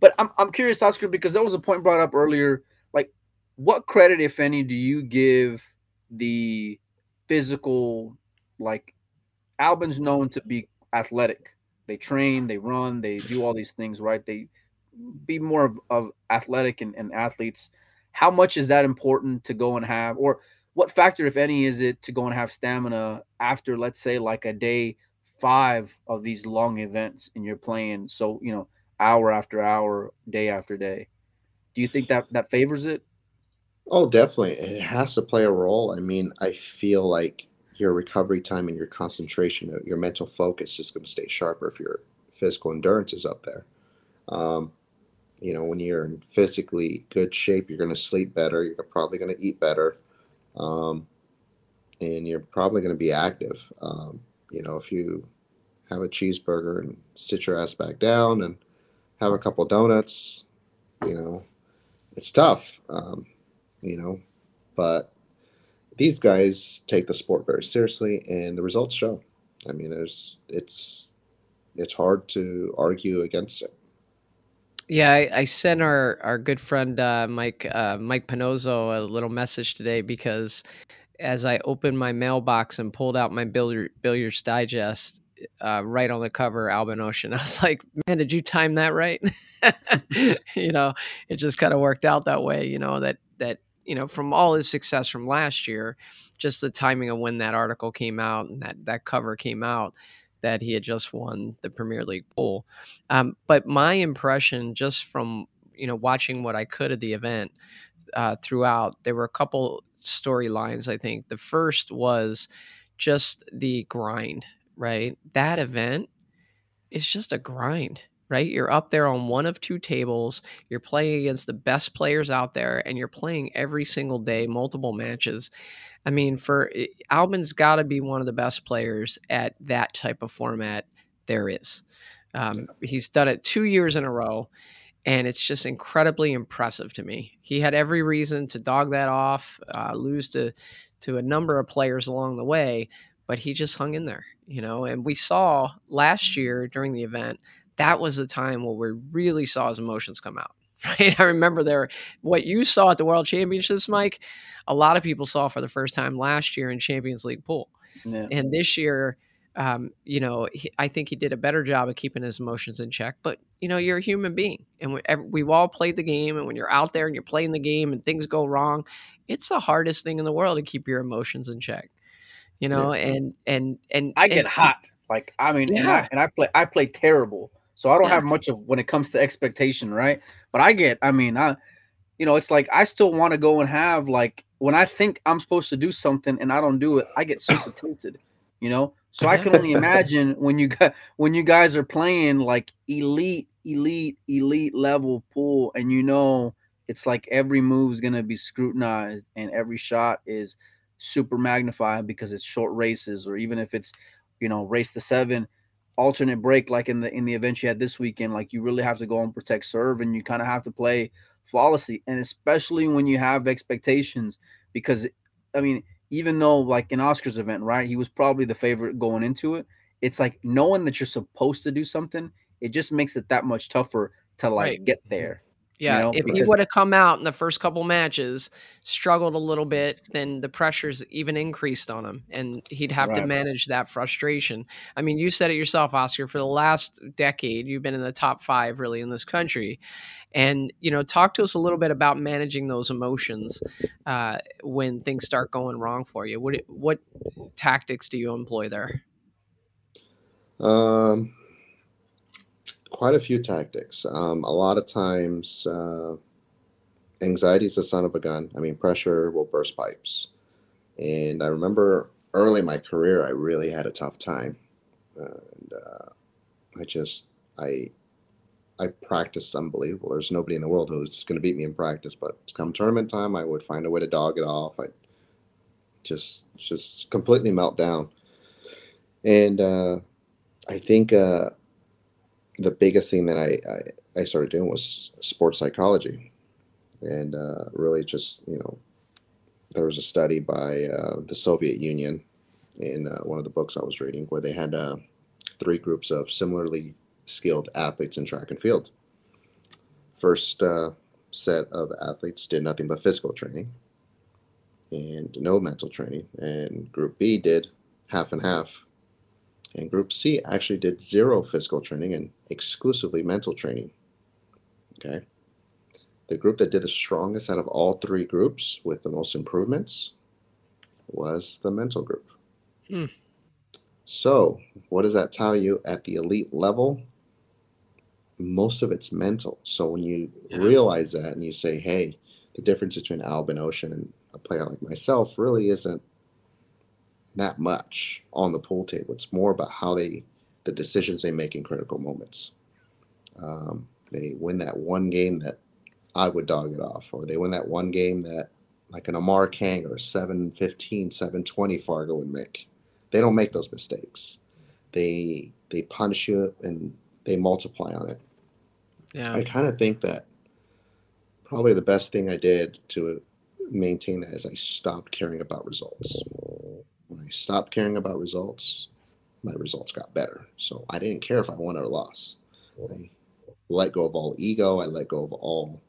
Speaker 2: but I'm I'm curious, Oscar, because there was a point brought up earlier. Like, what credit, if any, do you give the physical? Like, Albin's known to be athletic. They train, they run, they do all these things, right? They be more of, of athletic and, and athletes. How much is that important to go and have, or what factor, if any, is it to go and have stamina after, let's say, like a day five of these long events and you're playing so you know hour after hour, day after day? Do you think that that favors it?
Speaker 3: Oh, definitely. It has to play a role. I mean, I feel like your recovery time and your concentration, uh, your mental focus is going to stay sharper if your physical endurance is up there. Um, you know, when you're in physically good shape, you're going to sleep better. You're probably going to eat better um, and you're probably going to be active. Um, you know, if you have a cheeseburger and sit your ass back down and have a couple donuts, you know, it's tough. Um, you know, but these guys take the sport very seriously, and the results show. I mean, there's it's it's hard to argue against it.
Speaker 1: Yeah, I, I sent our our good friend uh, Mike uh, Mike Panozzo a little message today because as I opened my mailbox and pulled out my Billiard, Billiards Digest, uh, right on the cover, Albin Ouschan. I was like, man, did you time that right? you know, it just kind of worked out that way. You know that that you know from all his success from last year, just the timing of when that article came out and that that cover came out that he had just won the Premier League pool. Um, but my impression, just from you know watching what I could of the event uh, throughout, there were a couple storylines. I think the first was just the grind. Right, that event is just a grind right? You're up there on one of two tables. You're playing against the best players out there, and you're playing every single day, multiple matches. I mean, for eh, Albin's got to be one of the best players at that type of format there is. Um, he's done it two years in a row, and it's just incredibly impressive to me. He had every reason to dog that off, uh, lose to to a number of players along the way, but he just hung in there, you know. And we saw last year during the event that was the time where we really saw his emotions come out. Right? I remember there what you saw at the World Championships, Mike. A lot of people saw for the first time last year in Champions League pool, yeah. and this year um, you know, he, I think he did a better job of keeping his emotions in check. But you know, you're a human being, and we, we've all played the game. And when you're out there and you're playing the game and things go wrong, it's the hardest thing in the world to keep your emotions in check. You know, yeah. and and and
Speaker 2: I get
Speaker 1: and,
Speaker 2: hot. Like I mean, yeah. and, I, and I play I play terrible, so I don't yeah. have much of when it comes to expectation, right? But I get, I mean, I, you know, it's like I still want to go and have like when I think I'm supposed to do something and I don't do it, I get super tempted, you know. So I can only imagine when you got when you guys are playing like elite, elite, elite level pool, and you know it's like every move is gonna be scrutinized and every shot is super magnified because it's short races, or even if it's you know race to seven, alternate break like in the in the event you had this weekend, like you really have to go and protect serve, and you kind of have to play flawlessly, and especially when you have expectations, because I mean even though like in Oscar's event, right, he was probably the favorite going into it. It's like knowing that you're supposed to do something, it just makes it that much tougher to like right. get there.
Speaker 1: Yeah, you know, if because... he would have come out in the first couple matches, struggled a little bit, then the pressures even increased on him, and he'd have right. to manage that frustration. I mean, you said it yourself, Oscar. For the last decade, you've been in the top five, really, in this country, and you know, talk to us a little bit about managing those emotions uh, when things start going wrong for you. What what tactics do you employ there?
Speaker 3: Um quite a few tactics. Um, a lot of times, uh, anxiety is the son of a gun. I mean, pressure will burst pipes. And I remember early in my career, I really had a tough time. and uh, I just, I, I practiced unbelievable. There's nobody in the world who's going to beat me in practice. But come tournament time, I would find a way to dog it off. I just, just completely melt down. And uh, I think uh, the biggest thing that I, I, I started doing was sports psychology, and uh, really just you know, there was a study by uh, the Soviet Union in uh, one of the books I was reading where they had uh, three groups of similarly skilled athletes in track and field. First uh, set of athletes did nothing but physical training and no mental training, and Group B did half and half and Group C actually did zero physical training and exclusively mental training. Okay. The group that did the strongest out of all three groups with the most improvements was the mental group. Hmm. So, what does that tell you at the elite level? Most of it's mental. So, when you yeah. realize that and you say, hey, the difference between Albin Ouschan and a player like myself really isn't that much on the pool table. It's more about how they, the decisions they make in critical moments. Um, they win that one game that I would dog it off, or they win that one game that like an Amar Kang or a 715, 720 Fargo would make. They don't make those mistakes. They they punish you and they multiply on it. Yeah. I kind of think that probably the best thing I did to maintain that is I stopped caring about results. I stopped caring about results, my results got better. So I didn't care if I won or lost. I let go of all ego. I let go of all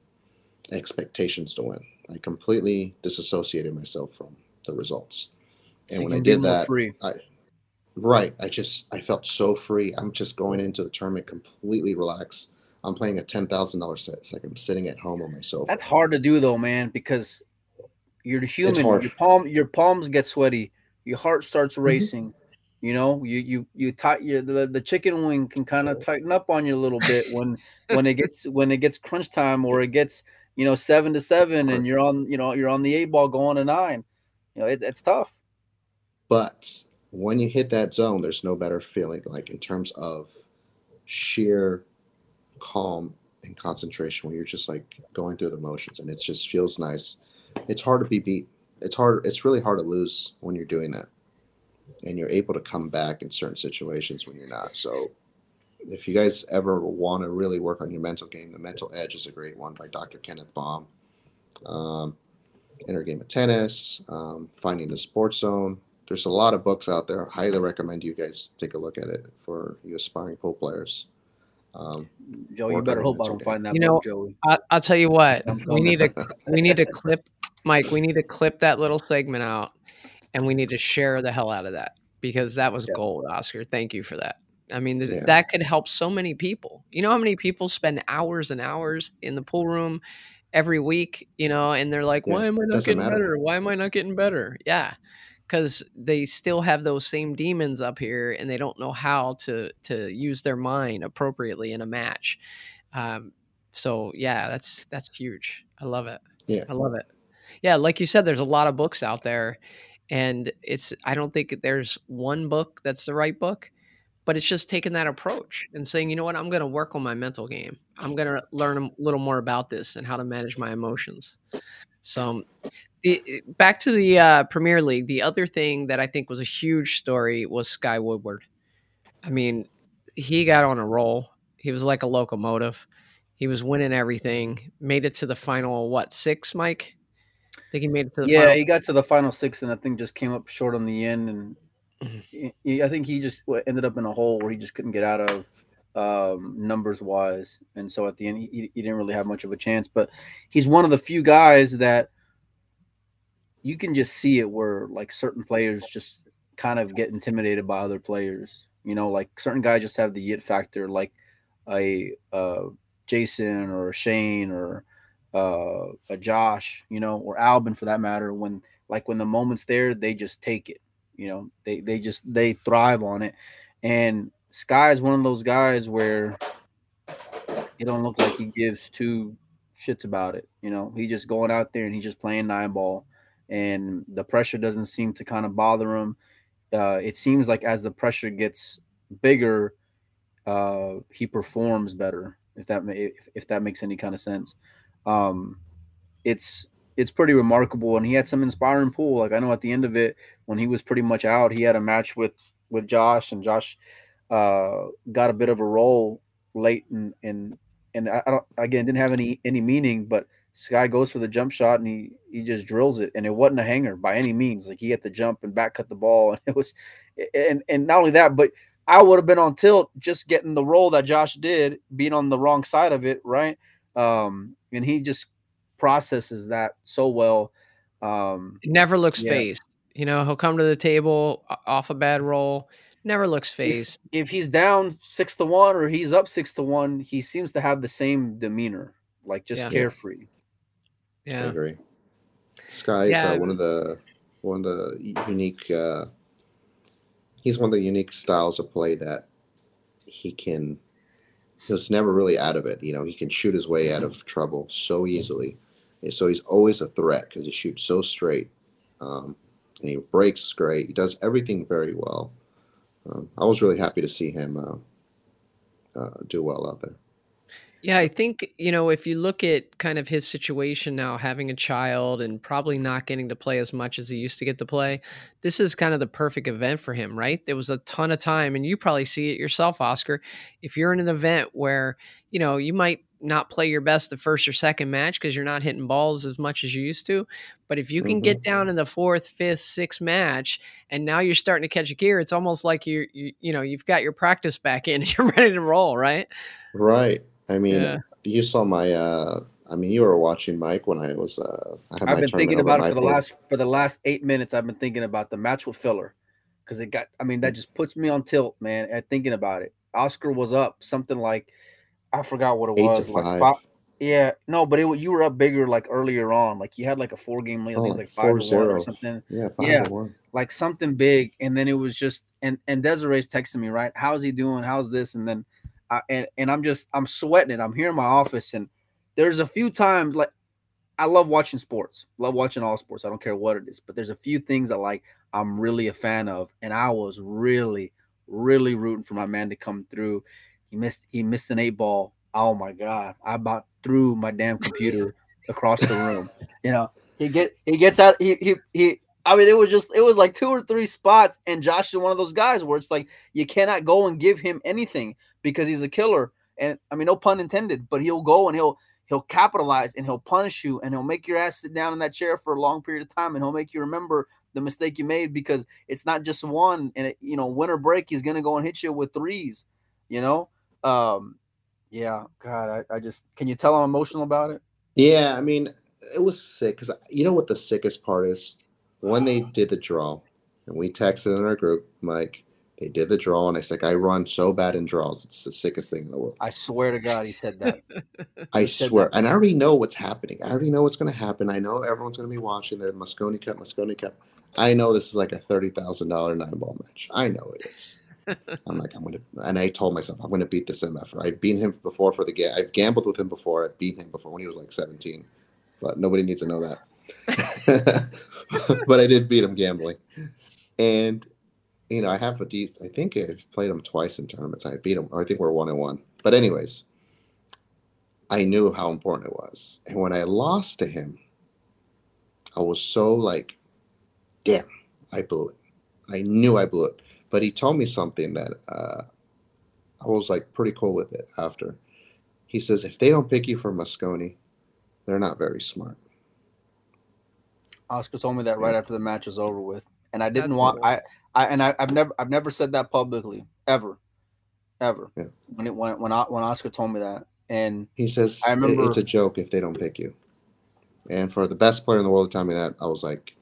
Speaker 3: expectations to win. I completely disassociated myself from the results. And when I did that, free. I, right, I just I felt so free. I'm just going into the tournament completely relaxed. I'm playing a ten thousand dollar set. It's like I'm sitting at home on my sofa.
Speaker 2: That's hard to do though, man, because you're human. Your palm, your palms get sweaty your heart starts mm-hmm. racing. Mm-hmm. You know, you you you tight your the, the chicken wing can kind of tighten up on you a little bit when when it gets when it gets crunch time or it gets you know seven to seven and you're on you know you're on the eight ball going to nine. You know, it, it's tough.
Speaker 3: But when you hit that zone, there's no better feeling like in terms of sheer calm and concentration when you're just like going through the motions and it just feels nice. It's hard to be beat it's hard it's really hard to lose when you're doing that and you're able to come back in certain situations when you're not so if you guys ever want to really work on your mental game the mental edge is a great one by dr kenneth baum um, inner game of tennis um, finding the sports zone there's a lot of books out there I highly recommend you guys take a look at it for you aspiring pool players Um,
Speaker 2: Joe, you better hope I don't
Speaker 3: today.
Speaker 2: find that
Speaker 1: You know,
Speaker 2: book, Joey.
Speaker 1: I, I'll tell you what. We need to we need to clip Mike. We need to clip that little segment out, and we need to share the hell out of that because that was
Speaker 2: Yeah.
Speaker 1: gold, Oscar. Thank you for that. I mean, th-
Speaker 3: Yeah.
Speaker 1: that could help so many people. You know how many people spend hours and hours in the pool room every week, you know, and they're like,
Speaker 3: Yeah,
Speaker 1: why am I not getting
Speaker 3: matter.
Speaker 1: better? Why am I not getting better? Yeah. Because they still have those same demons up here and they don't know how to to use their mind appropriately in a match. Um, so yeah, that's that's huge. I love it.
Speaker 3: Yeah.
Speaker 1: I love it. Yeah, like you said, there's a lot of books out there, and it's I don't think there's one book that's the right book, but it's just taking that approach and saying, you know what, I'm going to work on my mental game. I'm going to learn a little more about this and how to manage my emotions. So, the, back to the uh, Premier League. The other thing that I think was a huge story was Sky Woodward. I mean, he got on a roll. He was like a locomotive. He was winning everything. Made it to the final what six, Mike? I think he made it to the
Speaker 2: Yeah,
Speaker 1: final.
Speaker 2: he got to the final six, and I think just came up short on the end, and
Speaker 1: Mhm.
Speaker 2: he- he- I think he just ended up in a hole where he just couldn't get out of um, numbers wise, and so at the end he, he didn't really have much of a chance. But he's one of the few guys that you can just see it where like certain players just kind of get intimidated by other players. You know, like certain guys just have the it factor, like a uh, Jason or a Shane or uh, a Josh, you know, or Albin for that matter. When like when the moment's there, they just take it. You know, they they just they thrive on it. And Sky is one of those guys where it don't look like he gives two shits about it. You know, he just going out there and he's just playing nine ball, and the pressure doesn't seem to kind of bother him. Uh, it seems like as the pressure gets bigger, uh, he performs better. If that if, if that makes any kind of sense, um, it's it's pretty remarkable. And he had some inspiring pool. Like I know at the end of it, when he was pretty much out, he had a match with with Josh, and Josh uh, got a bit of a role late, and and and I, don't again didn't have any any meaning, but Sky goes for the jump shot and he he just drills it, and it wasn't a hanger by any means. Like he had to jump and back cut the ball, and it was, and and not only that, but I would have been on tilt just getting the roll that Josh did, being on the wrong side of it, right? Um, and he just processes that so well. Um,
Speaker 1: Never looks
Speaker 2: Yeah.
Speaker 1: phased. You know, he'll come to the table off a bad roll. Never looks phased.
Speaker 2: if he's down six to one or he's up six to one, he seems to have the same demeanor, like just
Speaker 1: Yeah.
Speaker 2: carefree.
Speaker 3: Yeah, I
Speaker 1: Yeah.
Speaker 3: agree. Sky's
Speaker 1: Yeah.
Speaker 3: uh, one of the one of the unique. Uh, he's one of the unique styles of play that he can. He's never really out of it. You know, he can shoot his way out of trouble so easily. And so he's always a threat because he shoots so straight. Um, and he breaks great. He does everything very well. Um, I was really happy to see him uh, uh, do well out there.
Speaker 1: Yeah, I think, you know, if you look at kind of his situation now, having a child and probably not getting to play as much as he used to get to play, this is kind of the perfect event for him, right? There was a ton of time, and you probably see it yourself, Oscar. If you're in an event where, you know, you might not play your best the first or second match because you're not hitting balls as much as you used to. But if you can mm-hmm. get down in the fourth, fifth, sixth match, and now you're starting to catch a gear, it's almost like you, you, you know, you've got your practice back in and you're ready to roll, right?
Speaker 3: Right. I mean,
Speaker 1: Yeah.
Speaker 3: you saw my. Uh, I mean, you were watching Mike when I was. Uh, I my
Speaker 2: been thinking about it for the
Speaker 3: Mike.
Speaker 2: last for the last eight minutes. I've been thinking about the match with Filler because it got. I mean, that just puts me on tilt, man. At thinking about it, Oscar was up something like I forgot what it
Speaker 3: Eight
Speaker 2: was.
Speaker 3: to
Speaker 2: like
Speaker 3: five.
Speaker 2: yeah, no, but it you were up bigger like earlier on. Like you had like a four game lead. I think it was
Speaker 3: Oh,
Speaker 2: like five to one or something.
Speaker 3: Yeah, five
Speaker 2: Yeah.
Speaker 3: to one.
Speaker 2: like something big, and then it was just and and Desiree's texting me right. How's he doing? How's this? And then, I, and and I'm just I'm sweating it. I'm here in my office, and there's a few times like I love watching sports, love watching all sports. I don't care what it is, but there's a few things that like I'm really a fan of, and I was really really rooting for my man to come through. He missed he missed an eight ball. Oh my god! I about threw my damn computer across the room. You know, he get he gets out. He he he. I mean, it was just it was like two or three spots, and Josh is one of those guys where it's like you cannot go and give him anything because he's a killer. And I mean, no pun intended, but he'll go and he'll he'll capitalize and he'll punish you and he'll make your ass sit down in that chair for a long period of time and he'll make you remember the mistake you made because it's not just one and it, you know winner break he's gonna go and hit you with threes, you know. Um, Yeah, God, I, I just can you tell I'm emotional about it?
Speaker 3: Yeah, I mean, it was sick because you know what the sickest part is when they did the draw, and we texted in our group, Mike. They did the draw, and I said, "I run so bad in draws; it's the sickest thing in the world."
Speaker 2: I swear to God, he said that.
Speaker 3: I swear, that. and I already know what's happening. I already know what's going to happen. I know everyone's going to be watching the Mosconi Cup, Mosconi Cup. I know this is like a thirty thousand dollar nine ball match. I know it is. I'm like, I'm gonna, and I told myself I'm gonna beat this MFer. I've beaten him before for the game. I've gambled with him before. I've beaten him before when he was like 17, but nobody needs to know that. but I did beat him gambling, and you know I have a decent. I think I've played him twice in tournaments. I beat him. I think we're one and one. But anyways, I knew how important it was, and when I lost to him, I was so like, damn, I blew it. I knew I blew it but he told me something that uh, I was like pretty cool with it after. He says, if they don't pick you for Mosconi, they're not very smart.
Speaker 2: Oscar told me that right after the match was over with, and I didn't That's want cool. I, I and I, have never I've never said that publicly ever, ever. Yeah. When it when when when Oscar told me that, and
Speaker 3: he says I remember it's a joke if they don't pick you. And for the best player in the world to tell me that, I was like,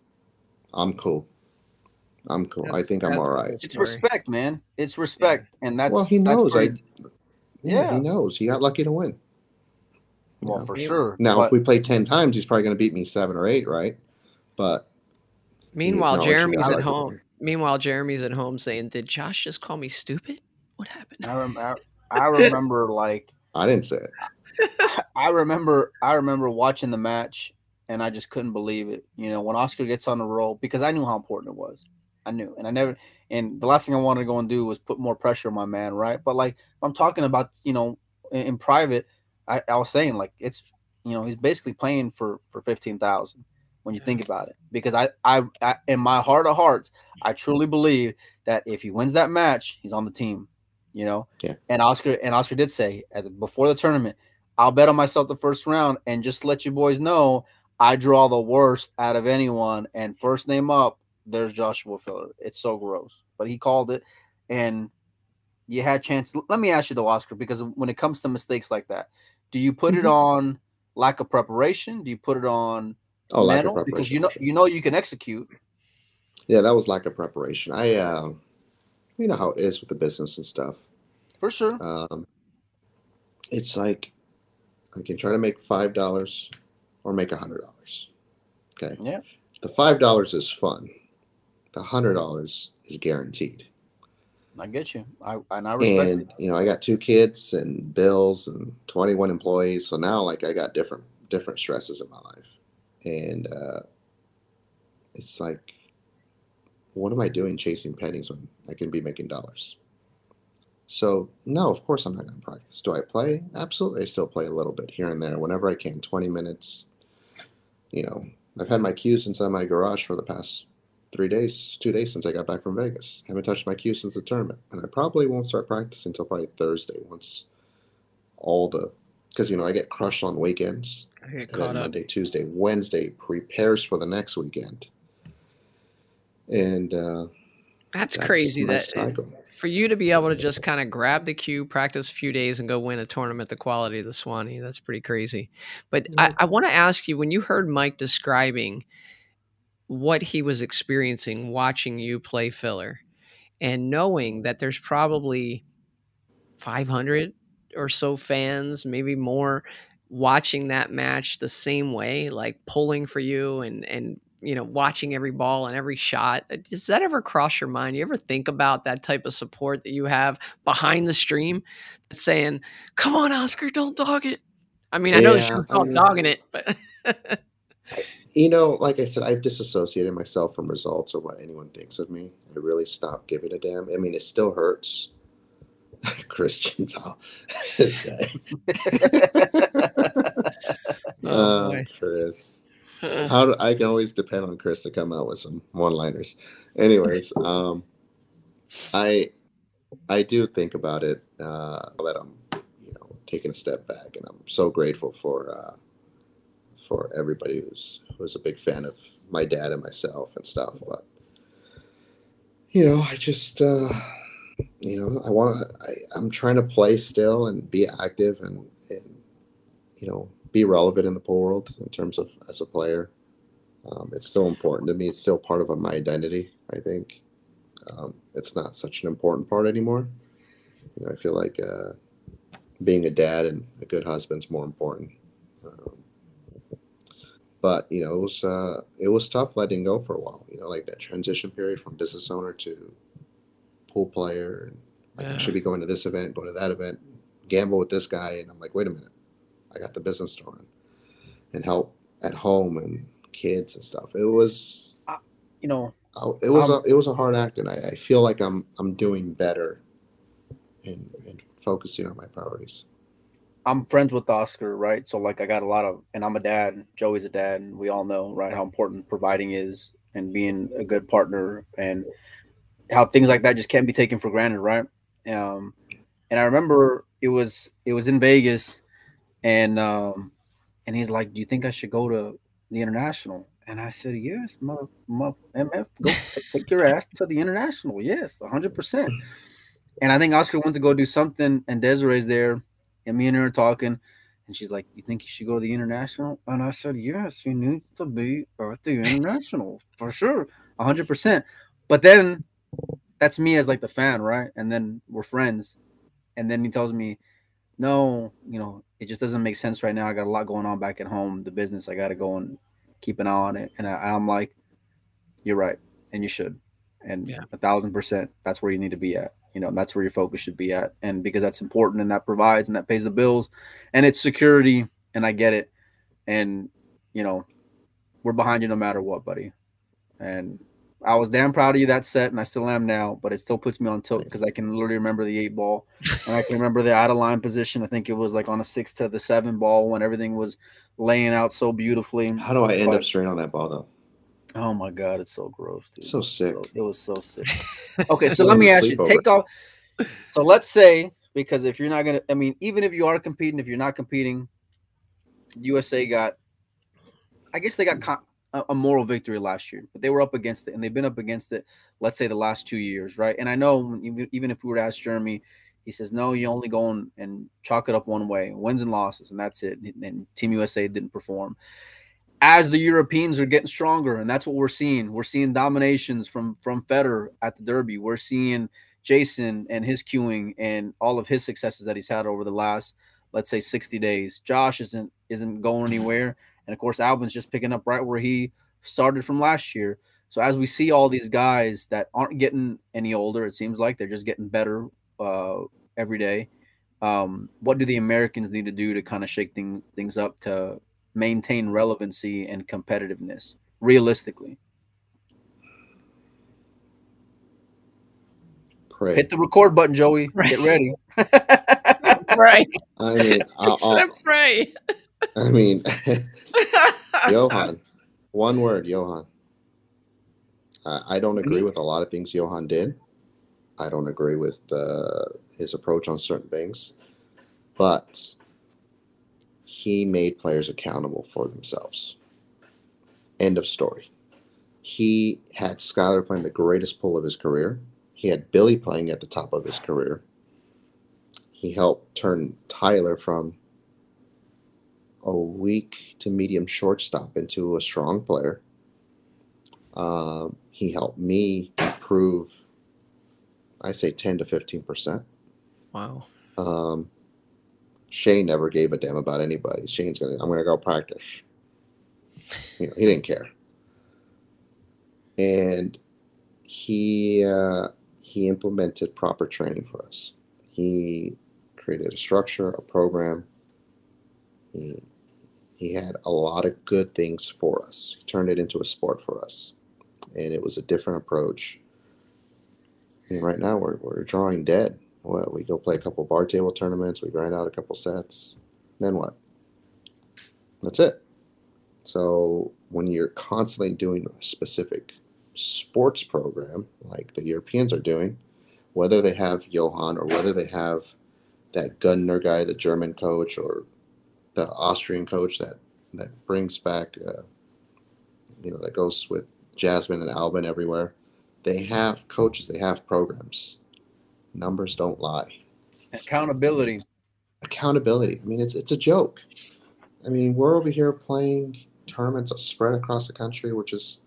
Speaker 3: I'm cool. I'm cool. That's, I think I'm all right.
Speaker 2: It's respect, man. It's respect, yeah. and that's
Speaker 3: well. He knows. I, yeah, he knows. He got lucky to win.
Speaker 2: Well, for sure.
Speaker 3: Now, but, if we play ten times, he's probably going to beat me seven or eight, right? But
Speaker 1: meanwhile, Jeremy's at home. Meanwhile, Jeremy's at home saying, "Did Josh just call me stupid? What happened?"
Speaker 2: I, rem- I, I remember like
Speaker 3: I didn't say
Speaker 2: it. I remember. I remember watching the match, and I just couldn't believe it. You know, when Oscar gets on the roll, because I knew how important it was. I knew, and I never. And the last thing I wanted to go and do was put more pressure on my man, right? But like I'm talking about, you know, in, in private, I, I, was saying like it's, you know, he's basically playing for for fifteen thousand when you think about it. Because I, I, I, in my heart of hearts, I truly believe that if he wins that match, he's on the team. You know.
Speaker 3: Yeah.
Speaker 2: And Oscar and Oscar did say the, before the tournament, I'll bet on myself the first round, and just let you boys know, I draw the worst out of anyone, and first name up there's Joshua Filler. It's so gross, but he called it, and you had chance. Let me ask you though, Oscar, because when it comes to mistakes like that, do you put mm-hmm. it on lack of preparation? Do you put it on
Speaker 3: oh, lack of preparation?
Speaker 2: Because you know sure. you know you can execute.
Speaker 3: Yeah, that was lack of preparation. I, uh, you know how it is with the business and stuff.
Speaker 2: For sure.
Speaker 3: Um, it's like I can try to make five dollars or make a hundred dollars. Okay.
Speaker 2: Yeah.
Speaker 3: The five dollars is fun the hundred dollars is guaranteed.
Speaker 2: I get you. I and I respect
Speaker 3: and, it. You know, I got two kids and bills and twenty one employees. So now like I got different different stresses in my life. And uh it's like what am I doing chasing pennies when I can be making dollars? So no, of course I'm not gonna practice. Do I play? Absolutely. I still play a little bit here and there whenever I can, twenty minutes. You know, I've had my cues inside my garage for the past three days, two days since I got back from Vegas. Haven't touched my cue since the tournament, and I probably won't start practicing until probably Thursday once all the because you know I get crushed on weekends. I get and then Monday, Tuesday, Wednesday prepares for the next weekend, and uh,
Speaker 1: that's, that's crazy. That cycle. for you to be able to just kind of grab the cue, practice a few days, and go win a tournament the quality of the Swanee, that's pretty crazy. But I, I want to ask you when you heard Mike describing what he was experiencing watching you play Filler and knowing that there's probably 500 or so fans, maybe more, watching that match the same way, like pulling for you and and you know watching every ball and every shot. Uh, does that ever cross your mind? You ever think about that type of support that you have behind the stream, that's saying, "Come on, Oscar, don't dog it." I mean, I know yeah, you're I mean, dogging it, but
Speaker 3: you know, like I said, I've disassociated myself from results or what anyone thinks of me. I really stopped giving a damn. I mean, it still hurts. Christian Tall, this guy. oh, uh, Chris. How do, I can always depend on Chris to come out with some one-liners. Anyways, um, I I do think about it uh, that I'm you know taking a step back, and I'm so grateful for uh, for everybody who's who's a big fan of my dad and myself and stuff. But you know, I just uh, you know, I want to. I'm trying to play still and be active and, and you know be relevant in the pool world in terms of as a player. Um, it's still important to me. It's still part of my identity. I think um, it's not such an important part anymore. You know, I feel like uh, being a dad and a good husband's more important. Um, but you know, it was uh, it was tough letting go for a while. You know, like that transition period from business owner to pool player, and like yeah. I should be going to this event, going to that event, gamble with this guy, and I'm like, wait a minute, I got the business to run and help at home and kids and stuff. It was,
Speaker 2: uh, you know,
Speaker 3: it was um, a it was a hard act, and I, I feel like I'm I'm doing better in, in focusing on my priorities.
Speaker 2: I'm friends with Oscar, right? So like I got a lot of, and I'm a dad. Joey's a dad, and we all know, right, how important providing is and being a good partner, and how things like that just can't be taken for granted, right? Um, and I remember it was it was in Vegas, and um, and he's like, "Do you think I should go to the international?" And I said, "Yes, mother, MF, go take, your ass to the international. Yes, hundred percent." And I think Oscar went to go do something, and Desiree's there, and me and her are talking, and she's like, "You think you should go to the international?" And I said, "Yes, you need to be at the international for sure, hundred percent." But then that's me as like the fan, right? And then we're friends, and then he tells me, "No, you know, it just doesn't make sense right now. I got a lot going on back at home, the business. I got to go and keep an eye on it." And I, I'm like, "You're right, and you should." And yeah. a thousand percent, that's where you need to be at. You know, that's where your focus should be at. And because that's important and that provides and that pays the bills and it's security. And I get it. And, you know, we're behind you no matter what, buddy. And I was damn proud of you that set, and I still am now. But it still puts me on tilt because I can literally remember the eight ball, and I can remember the out of line position. I think it was like on a six to the seven ball when everything was laying out so beautifully.
Speaker 3: How do I end but, up straight on that ball though?
Speaker 2: Oh my god, it's so gross, dude.
Speaker 3: So sick.
Speaker 2: So, it was so sick. Okay, so let me ask you, take off. So let's say because if you're not gonna, I mean, even if you are competing, if you're not competing, USA got, I guess they got a moral victory last year, but they were up against it, and they've been up against it. Let's say the last two years, right? And I know even if we were to ask Jeremy, he says no, you only go and chalk it up one way, wins and losses, and that's it. And Team USA didn't perform as the Europeans are getting stronger, and that's what we're seeing. We're seeing dominations from from Fedor at the Derby. We're seeing Jason and his queuing and all of his successes that he's had over the last, let's say, 60 days. Josh isn't isn't going anywhere, and of course, Albin's just picking up right where he started from last year. So as we see all these guys that aren't getting any older, it seems like they're just getting better uh, every day. Um, what do the Americans need to do to kind of shake thing, things up to maintain relevancy and competitiveness realistically?
Speaker 3: Pray.
Speaker 2: Hit the record button, Joey. Get ready.
Speaker 1: pray.
Speaker 3: I mean, I'll, I'll,
Speaker 1: pray.
Speaker 3: I mean, Johan. One word, Johan. I, I don't agree with a lot of things Johan did. I don't agree with uh, his approach on certain things, but he made players accountable for themselves. End of story. He had Skylar playing the greatest pull of his career. He had Billy playing at the top of his career. He helped turn Tyler from a weak to medium shortstop into a strong player. Um, he helped me improve, I say 10 to 15%.
Speaker 1: Wow.
Speaker 3: Um, Shane never gave a damn about anybody. Shane's gonna, I'm gonna go practice. You know, he didn't care. And he uh, he implemented proper training for us. He created a structure, a program. He he had a lot of good things for us. He turned it into a sport for us, and it was a different approach. Mean, right now we're we're drawing dead. What we go play a couple bar table tournaments, we grind out a couple sets, then what? That's it. So when you're constantly doing a specific sports program like the Europeans are doing, whether they have Johan or whether they have that Gunner guy, the German coach, or the Austrian coach that that brings back, uh, you know, that goes with Jasmin and Albin everywhere. They have coaches, they have programs Numbers don't lie.
Speaker 2: Accountability.
Speaker 3: Accountability. I mean, it's it's a joke. I mean, we're over here playing tournaments spread across the country, which is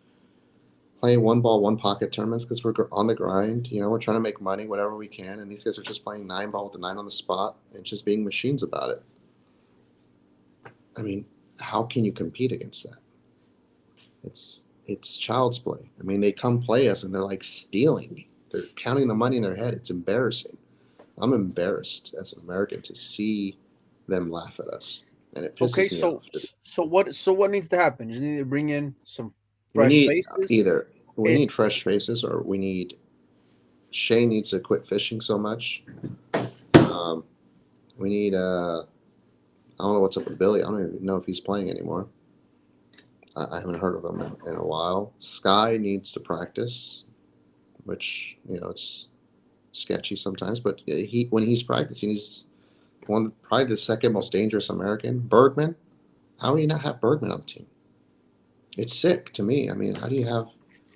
Speaker 3: playing one ball, one pocket tournaments because we're on the grind. You know, we're trying to make money whatever we can, and these guys are just playing nine ball with the nine on the spot and just being machines about it. I mean, how can you compete against that? It's it's child's play. I mean, they come play us and they're like stealing. They're counting the money in their head. It's embarrassing. I'm embarrassed as an American to see them laugh at us, and it pisses
Speaker 2: okay,
Speaker 3: me
Speaker 2: so
Speaker 3: off.
Speaker 2: so what so what needs to happen? You need to bring in some
Speaker 3: we
Speaker 2: fresh
Speaker 3: need
Speaker 2: faces.
Speaker 3: either we
Speaker 2: and-
Speaker 3: need fresh faces or we need Shane needs to quit fishing so much. Um, we need uh, I don't know what's up with Billy. I don't even know if he's playing anymore. I, I haven't heard of him in, in a while. Sky needs to practice, which you know it's sketchy sometimes. But he when he's practicing, he's one probably the second most dangerous American. Bergman, how do you not have Bergman on the team? It's sick to me. I mean, how do you have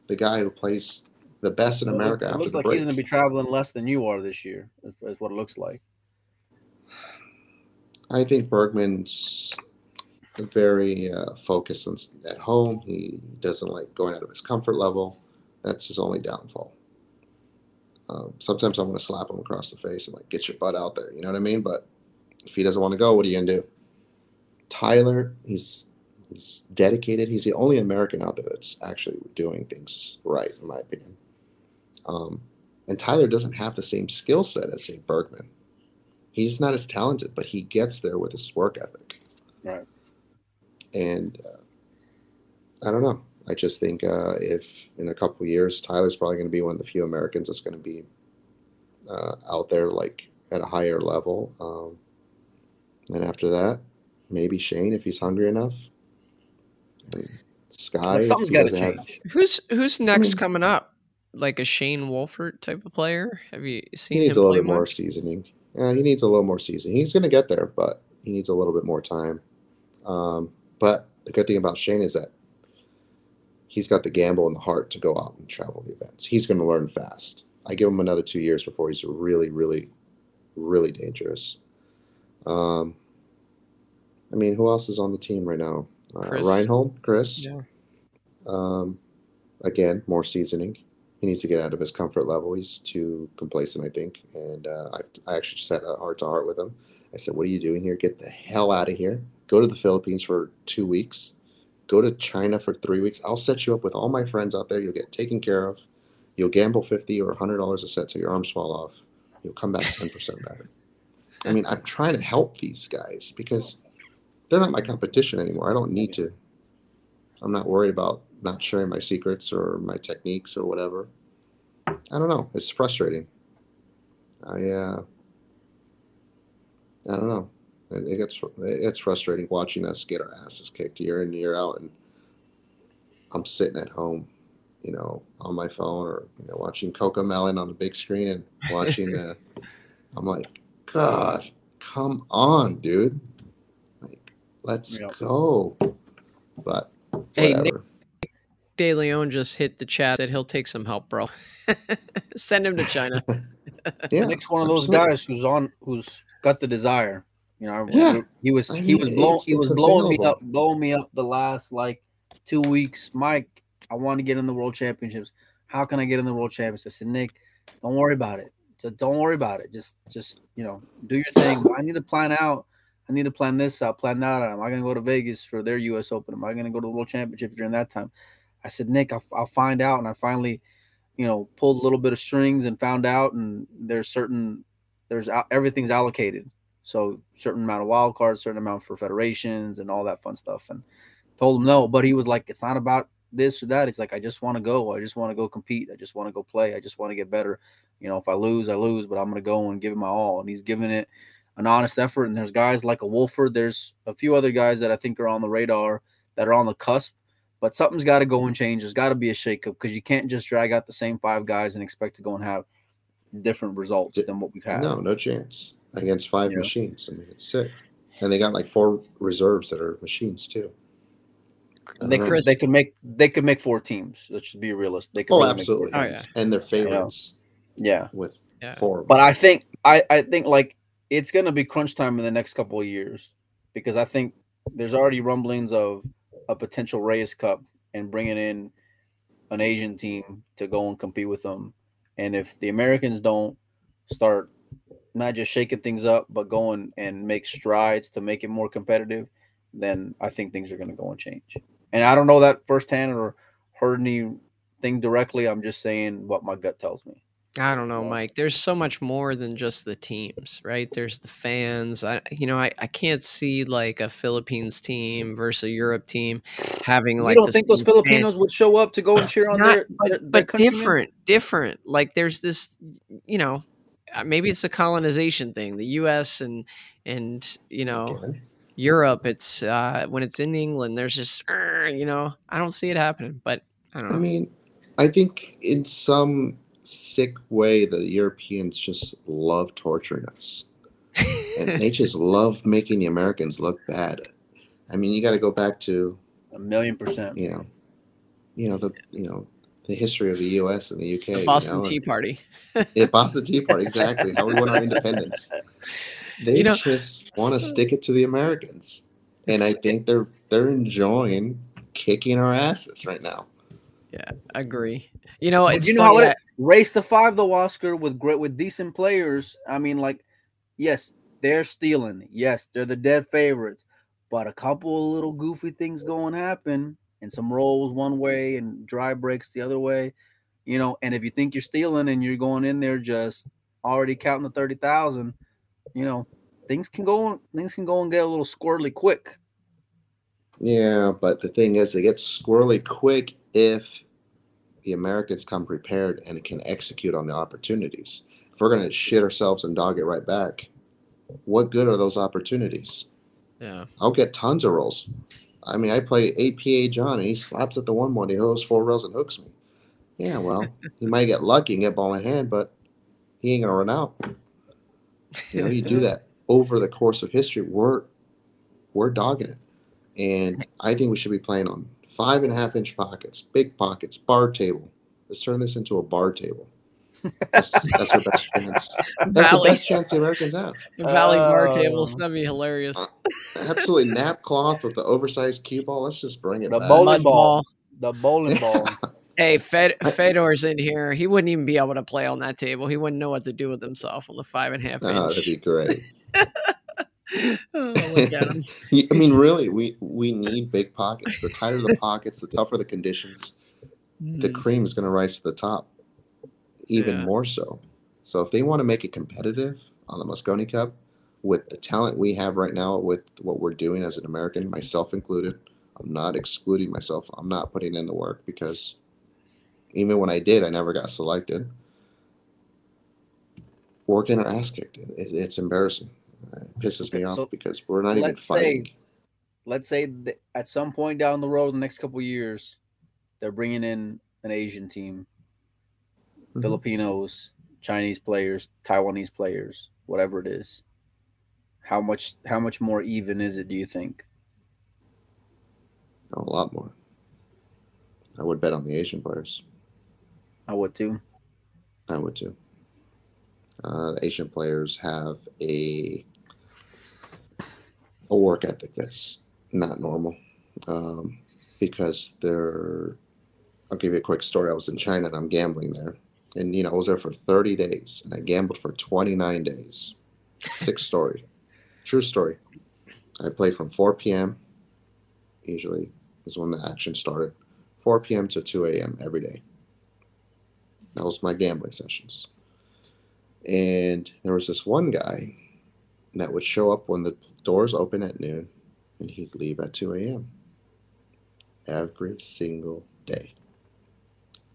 Speaker 3: the guy who plays the best in America
Speaker 2: It
Speaker 3: after
Speaker 2: looks
Speaker 3: the
Speaker 2: like
Speaker 3: break?
Speaker 2: he's going to be traveling less than you are this year. Is, is what it looks like.
Speaker 3: I think Bergman's very uh, focused on, at home. He doesn't like going out of his comfort level. That's his only downfall. Um, sometimes I want to slap him across the face and like get your butt out there. You know what I mean? But if he doesn't want to go, what are you gonna do? Tyler, he's he's dedicated. He's the only American out there that's actually doing things right, in my opinion. Um, and Tyler doesn't have the same skill set as say Bergman. He's not as talented, but he gets there with his work ethic.
Speaker 2: Right.
Speaker 3: And uh, I don't know. I just think uh, if in a couple of years, Tyler's probably going to be one of the few Americans that's going to be uh, out there like at a higher level. Um, and after that, maybe Shane if he's hungry enough. And Sky,
Speaker 2: But
Speaker 3: if
Speaker 2: something's
Speaker 3: he
Speaker 2: got to
Speaker 3: doesn't have-
Speaker 1: Who's who's next
Speaker 3: mean-
Speaker 1: coming up? Like a Shane Wolford type of player? Have you seen?
Speaker 3: he
Speaker 1: seen
Speaker 3: needs
Speaker 1: him
Speaker 3: a little bit more seasoning. Yeah, he needs a little more seasoning. He's going to get there, but he needs a little bit more time. Um, but the good thing about Shane is that he's got the gamble and the heart to go out and travel the events. He's going to learn fast. I give him another two years before he's really, really, really dangerous. Um, I mean, who else is on the team right now? Uh,
Speaker 1: Chris.
Speaker 3: Reinhold, Chris.
Speaker 1: Yeah.
Speaker 3: Um, again, more seasoning. He needs to get out of his comfort level. He's too complacent, I think. And uh, I, I actually just had a heart to heart with him. I said, "What are you doing here? Get the hell out of here. Go to the Philippines for two weeks. Go to China for three weeks. I'll set you up with all my friends out there. You'll get taken care of. You'll gamble fifty or hundred dollars a set till your arms fall off. You'll come back ten percent better." I mean, I'm trying to help these guys because they're not my competition anymore. I don't need to. I'm not worried about not sharing my secrets or my techniques or whatever. I don't know. It's frustrating. I uh, I don't know. It, it gets it's frustrating watching us get our asses kicked year in year out, and I'm sitting at home, you know, on my phone or you know watching Coco Melon on the big screen and watching. Uh, I'm like, God, come on, dude. Like, let's
Speaker 2: Yeah.
Speaker 3: go. But
Speaker 1: Hey. Nick- De Leon just hit the chat that he'll take some help, bro. Send him to China.
Speaker 3: yeah,
Speaker 2: Nick's one of those
Speaker 3: absolutely.
Speaker 2: guys who's on who's got the desire. You know,
Speaker 3: Yeah.
Speaker 2: he was
Speaker 3: I
Speaker 2: he
Speaker 3: mean,
Speaker 2: was blowing he was
Speaker 3: it's
Speaker 2: blowing me up blowing me up the last like two weeks. Mike, I want to get in the world championships. How can I get in the world championships? I said, Nick, don't worry about it. Just don't worry about it. Just just you know, do your thing. I need to plan out. I need to plan this out, plan that out. Am I gonna go to Vegas for their US Open? Am I gonna go to the World Championship during that time? I said, Nick, I'll, I'll find out. And I finally, you know, pulled a little bit of strings and found out. And there's certain, there's everything's allocated. So certain amount of wild cards, certain amount for federations and all that fun stuff. And told him no, but he was like, it's not about this or that. It's like I just want to go. I just want to go compete. I just want to go play. I just want to get better. You know, if I lose, I lose, but I'm gonna go and give it my all. And he's giving it an honest effort. And there's guys like a Wolford. There's a few other guys that I think are on the radar that are on the cusp. But something's got to go and change. There's got to be a shakeup because you can't just drag out the same five guys and expect to go and have different results than what we've had.
Speaker 3: No, no chance against five
Speaker 2: Yeah.
Speaker 3: machines. I mean, it's sick. And they got like four reserves that are machines too.
Speaker 2: They
Speaker 3: know.
Speaker 2: could, they could make they could make four teams. Let's just be realistic. They could
Speaker 3: Oh,
Speaker 2: really make four
Speaker 3: absolutely.
Speaker 1: Oh, yeah.
Speaker 3: And their favorites
Speaker 2: Yeah.
Speaker 3: with
Speaker 1: Yeah.
Speaker 3: Four.
Speaker 2: But I think I I think like it's gonna be crunch time in the next couple of years because I think there's already rumblings of a potential Reyes Cup and bringing in an Asian team to go and compete with them. And if the Americans don't start not just shaking things up, but going and make strides to make it more competitive, then I think things are going to go and change. And I don't know that firsthand or heard anything directly. I'm just saying what my gut tells me.
Speaker 1: I don't know, Mike. There's so much more than just the teams, right? There's the fans. I, you know, I, I can't see like a Philippines team versus a Europe team having like.
Speaker 2: you don't think those
Speaker 1: fan-
Speaker 2: Filipinos would show up to go and cheer on
Speaker 1: Not-
Speaker 2: their,
Speaker 1: but,
Speaker 2: their,
Speaker 1: but
Speaker 2: countrymen?
Speaker 1: different, different. Like there's this, you know, uh, maybe it's a colonization thing. The U.S. and and you know
Speaker 3: Okay.
Speaker 1: Europe. It's uh when it's in England. There's just, you know, I don't see it happening. But I don't know.
Speaker 3: I mean, I think in some sick way the Europeans just love torturing us. and they just love making the Americans look bad. I mean, you got to go back to
Speaker 2: A million percent.
Speaker 3: you know, you know the you know the history of the U.S. and the UK.
Speaker 1: the
Speaker 3: you
Speaker 1: Boston
Speaker 3: know,
Speaker 1: Tea Party.
Speaker 3: yeah, Boston Tea Party, exactly. How we won our independence. They
Speaker 1: You know-
Speaker 3: just want to stick it to the Americans, and I think they're they're enjoying kicking our asses right now.
Speaker 1: Yeah, agree. You know, it's
Speaker 2: you know how it-
Speaker 1: that-
Speaker 2: Race the five though, Oscar, with great with decent players. I mean, like, yes, they're stealing. Yes, they're the dead favorites. But a couple of little goofy things going happen, and some rolls one way and dry breaks the other way. You know, and if you think you're stealing and you're going in there just already counting the thirty thousand, you know, things can go things can go and get a little squirrely quick.
Speaker 3: Yeah, but the thing is, it gets squirrely quick if the Americans come prepared and can execute on the opportunities. If we're going to shit ourselves and dog it right back, what good are those opportunities?
Speaker 1: yeah.
Speaker 3: I'll get tons of rolls. I mean, I play APA John and he slaps at the one one, he hooks four rails and hooks me. Yeah, well, he might get lucky and get ball in hand, but he ain't gonna run out. You know, you do that over the course of history. We're we're dogging it, and I think we should be playing on five and a half inch pockets, big pockets, bar table. Let's turn this into a bar table. That's, that's our best chance. That's the best chance the Americans have.
Speaker 1: Valley bar
Speaker 2: Oh.
Speaker 1: tables. That'd be hilarious.
Speaker 3: Uh, Absolutely, nap cloth with the oversized cue ball. Let's just bring it
Speaker 2: The
Speaker 3: back.
Speaker 2: bowling
Speaker 1: Mud
Speaker 2: ball. The bowling ball.
Speaker 1: Hey, Fed, Fedor's in here. He wouldn't even be able to play on that table. He wouldn't know what to do with himself on the five and a half
Speaker 3: Oh, that'd
Speaker 1: inch.
Speaker 3: be great.
Speaker 1: oh.
Speaker 3: I mean, really, we we need big pockets. The tighter the pockets, the tougher the conditions. The
Speaker 1: Mm,
Speaker 3: cream is going to rise to the top, even
Speaker 1: Yeah.
Speaker 3: more so. So, if they want to make it competitive on the Mosconi Cup, with the talent we have right now, with what we're doing as an American, myself included, I'm not excluding myself. I'm not putting in the work because even when I did, I never got selected. We're getting our ass kicked. It, it's embarrassing. It pisses me off
Speaker 2: so
Speaker 3: because we're not even
Speaker 2: let's say-
Speaker 3: fighting.
Speaker 2: let's say at some point down the road, in the next couple of years, they're bringing in an Asian team,
Speaker 3: Mhm.
Speaker 2: Filipinos, Chinese players, Taiwanese players, whatever it is. How much? How much more even is it? Do you think?
Speaker 3: A lot more. I would bet on the Asian players.
Speaker 2: I would too.
Speaker 3: I would too. Uh, the Asian players have a a work ethic that's not normal um, because they're. I'll give you a quick story. I was in China and I'm gambling there, and you know I was there for 30 days and I gambled for 29 days. Six story, true story. I played from 4 p.m. Usually is when the action started. 4 p.m. to 2 a.m. every day. That was my gambling sessions. And there was this one guy that would show up when the doors open at noon and he'd leave at 2 a.m. Every single day.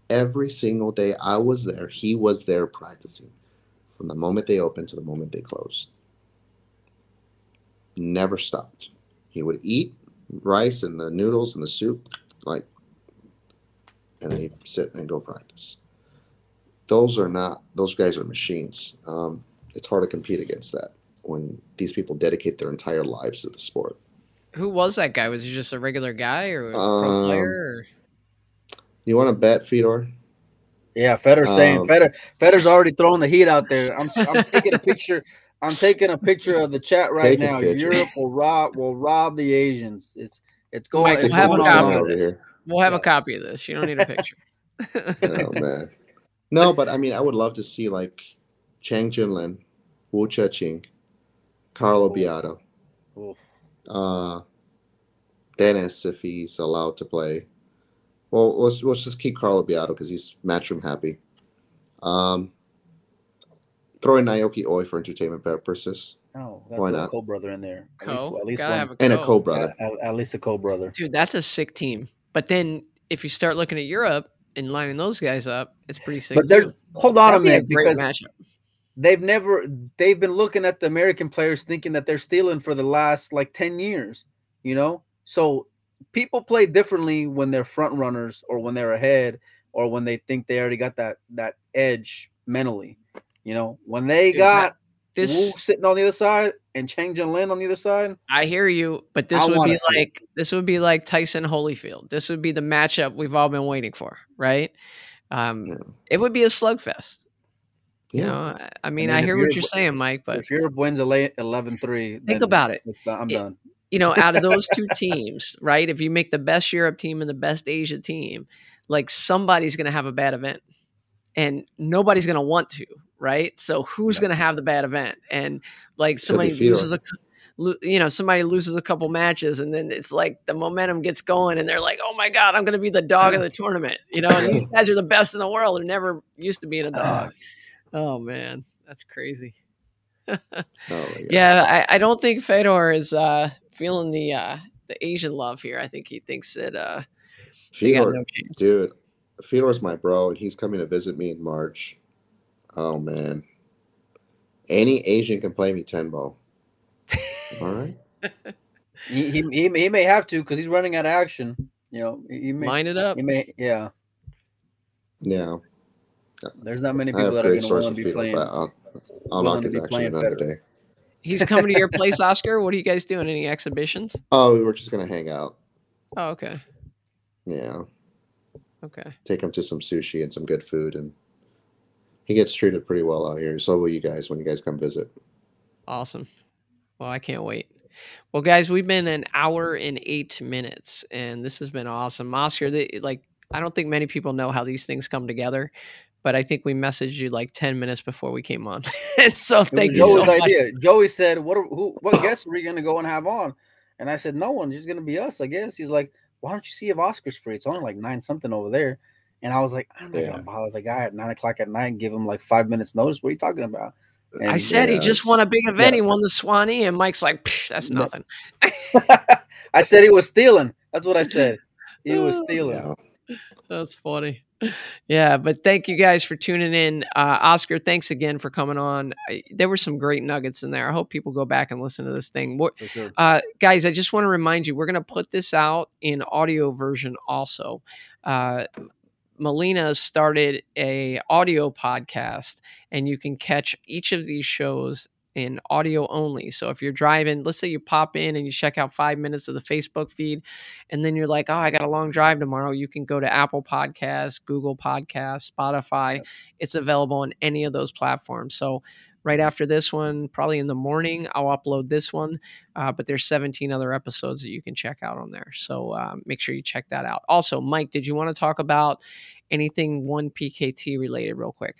Speaker 3: Every single day I was there, he was there practicing from the moment they opened to the moment they closed. Never stopped. He would eat rice and the noodles and the soup, like, and then he'd sit and go practice those are not those guys are machines um, it's hard to compete against that when these people dedicate their entire lives to the sport
Speaker 1: Who was that guy? Was he just a regular guy or a pro
Speaker 3: Um,
Speaker 1: player? Or?
Speaker 3: you want to bet fedor
Speaker 2: Yeah, Fedor's saying
Speaker 3: Um,
Speaker 2: Fedor. Fedor's already throwing the heat out there. I'm I'm taking a picture. I'm taking a picture of the chat right
Speaker 3: Take
Speaker 2: now. Europe will rob will rob the Asians. It's it's going.
Speaker 1: Mike,
Speaker 2: it's
Speaker 1: we'll have a copy of this.
Speaker 3: here.
Speaker 1: We'll have
Speaker 2: Yeah.
Speaker 1: a copy of this. You don't need a picture.
Speaker 3: Oh man. No, but I mean, I would love to see like Chang Jung-Lin, Wu Chia-ching, Carlo Biado,
Speaker 2: Oof.
Speaker 3: uh, Dennis if he's allowed to play. Well, let's let's just keep Carlo Biado because he's matchroom happy. Um, throw in Naoyuki Oi for entertainment purposes
Speaker 2: Oh,
Speaker 3: Why not?
Speaker 2: A Ko brother in there. At least, at least
Speaker 1: Gotta
Speaker 2: one.
Speaker 1: have a
Speaker 3: and a
Speaker 1: co.
Speaker 3: Ko brother.
Speaker 2: At, at- at least a Ko brother.
Speaker 1: Dude, that's a sick team. But then if you start looking at Europe and lining those guys up, it's pretty sick.
Speaker 2: But there's hold on a
Speaker 1: That'd be a
Speaker 2: minute
Speaker 1: great
Speaker 2: because
Speaker 1: matchup.
Speaker 2: They've never they've been looking at the American players thinking that they're stealing for the last like 10 years, you know? So people play differently when they're front runners or when they're ahead or when they think they already got that that edge mentally. You know, when they
Speaker 1: Dude,
Speaker 2: got
Speaker 1: This
Speaker 2: Wu sitting on the other side and Chang Jung-Lin on the other side,
Speaker 1: I hear you, but this
Speaker 2: I
Speaker 1: would be
Speaker 2: see it.
Speaker 1: like this would be like Tyson Holyfield. This would be the matchup we've all been waiting for, right? Um,
Speaker 3: Yeah.
Speaker 1: It would be a slugfest. You
Speaker 3: Yeah.
Speaker 1: know, I- I mean,
Speaker 2: mean,
Speaker 1: I hear what you're saying, Mike, but
Speaker 2: if Europe wins 11-3,
Speaker 1: think about it.
Speaker 2: I'm
Speaker 1: It-
Speaker 2: done.
Speaker 1: you know, out of those two teams, right? If you make the best Europe team and the best Asia team, like somebody's going to have a bad event and nobody's going to want to, right? So who's
Speaker 2: Yeah.
Speaker 1: going to have the bad event? And like somebody loses a, you know, somebody loses a couple matches and then it's like the momentum gets going and they're like, oh my God, I'm going to be the dog of the tournament. You know, and these guys are the best in the world who never used to being a dog. Ah. Oh man, that's crazy.
Speaker 3: Oh, my God.
Speaker 1: Yeah, I, I don't think Fedor is uh, feeling the uh, the Asian love here. I think he thinks that uh, they
Speaker 3: Fedor,
Speaker 1: no
Speaker 3: dude, Fedor's my bro, and he's coming to visit me in March. Oh man, any Asian can play me ten ball. All right.
Speaker 2: He, he, he, he may have to because he's running out of action. You know, he, he may,
Speaker 1: Line it up.
Speaker 2: he may, yeah.
Speaker 3: Yeah,
Speaker 2: There's not many people that are
Speaker 3: great
Speaker 2: going to
Speaker 3: source
Speaker 2: want to be playing.
Speaker 3: I'll, I'll
Speaker 2: willing
Speaker 3: knock
Speaker 2: to
Speaker 3: his
Speaker 2: be
Speaker 3: action
Speaker 2: playing
Speaker 3: another
Speaker 2: Federer.
Speaker 3: day.
Speaker 1: He's coming to your place, Oscar. What are you guys doing? Any exhibitions?
Speaker 3: Oh, we were just gonna hang out.
Speaker 1: Oh, okay,
Speaker 3: Yeah,
Speaker 1: okay.
Speaker 3: take him to some sushi and some good food, and he gets treated pretty well out here. So will you guys when you guys come visit.
Speaker 1: Awesome. Well, I can't wait. Well, guys, we've been an hour and eight minutes, and this has been awesome. Oscar, the, like, I don't think many people know how these things come together, but I think we messaged you like 10 minutes before we came on. and so thank
Speaker 2: was
Speaker 1: you so
Speaker 2: Joey's
Speaker 1: much.
Speaker 2: idea. Joey said, "What? Are, who? What guests are we going to go and have on?" And I said, "No one. It's going to be us, I guess." He's like, "Why don't you see if Oscar's free? It's only like nine something over there." And I was like, "I'm not
Speaker 3: Yeah.
Speaker 2: going to bother the guy at nine o'clock at night and give him like five minutes notice. What are you talking about?"
Speaker 1: Uh, I
Speaker 2: And-
Speaker 1: said he just won a big event.
Speaker 2: yeah.
Speaker 1: He won the Swanee, and Mike's like, that's nothing.
Speaker 2: I said he was stealing. That's what I said. He was stealing.
Speaker 3: Yeah.
Speaker 1: That's funny. Yeah, but thank you guys for tuning in. Uh, Oscar, thanks again for coming on. I, there were some great nuggets in there. I hope people go back and listen to this thing. What,
Speaker 2: sure.
Speaker 1: uh, guys, I just want to remind you, we're going to put this out in audio version also. Uh, Molina started a audio podcast, and you can catch each of these shows in audio only. So if you're driving, let's say you pop in and you check out five minutes of the Facebook feed, and then you're like, oh, I got a long drive tomorrow. You can go to Apple Podcasts, Google Podcasts, Spotify. It's available on any of those platforms. So right after this one, probably in the morning, I'll upload this one. Uh, but there's 17 other episodes that you can check out on there. So um, make sure you check that out. Also, Mike, did you want to talk about anything one PKT related real quick?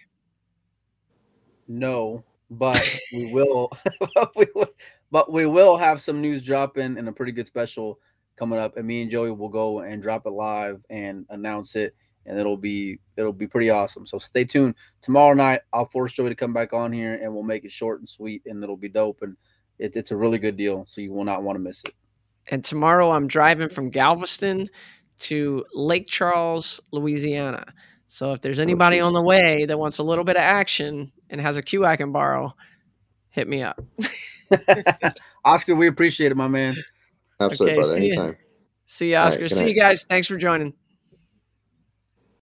Speaker 2: No, but we will. we will but we will have some news dropping and a pretty good special coming up. And me and Joey will go and drop it live and announce it, and it'll be it'll be pretty awesome. So stay tuned. Tomorrow night, I'll force Joey to come back on here, and we'll make it short and sweet, and it'll be dope. And it, it's a really good deal, so you will not want to miss it.
Speaker 1: And tomorrow I'm driving from Galveston to Lake Charles, Louisiana. So if there's oh, anybody on the way that wants a little bit of action and has a cue I can borrow, hit me up.
Speaker 2: Oscar, we appreciate it, my man.
Speaker 3: Absolutely,
Speaker 1: Okay,
Speaker 3: brother.
Speaker 1: see ya.
Speaker 3: Anytime.
Speaker 1: See you, Oscar.
Speaker 3: good
Speaker 1: See you guys. Thanks for joining.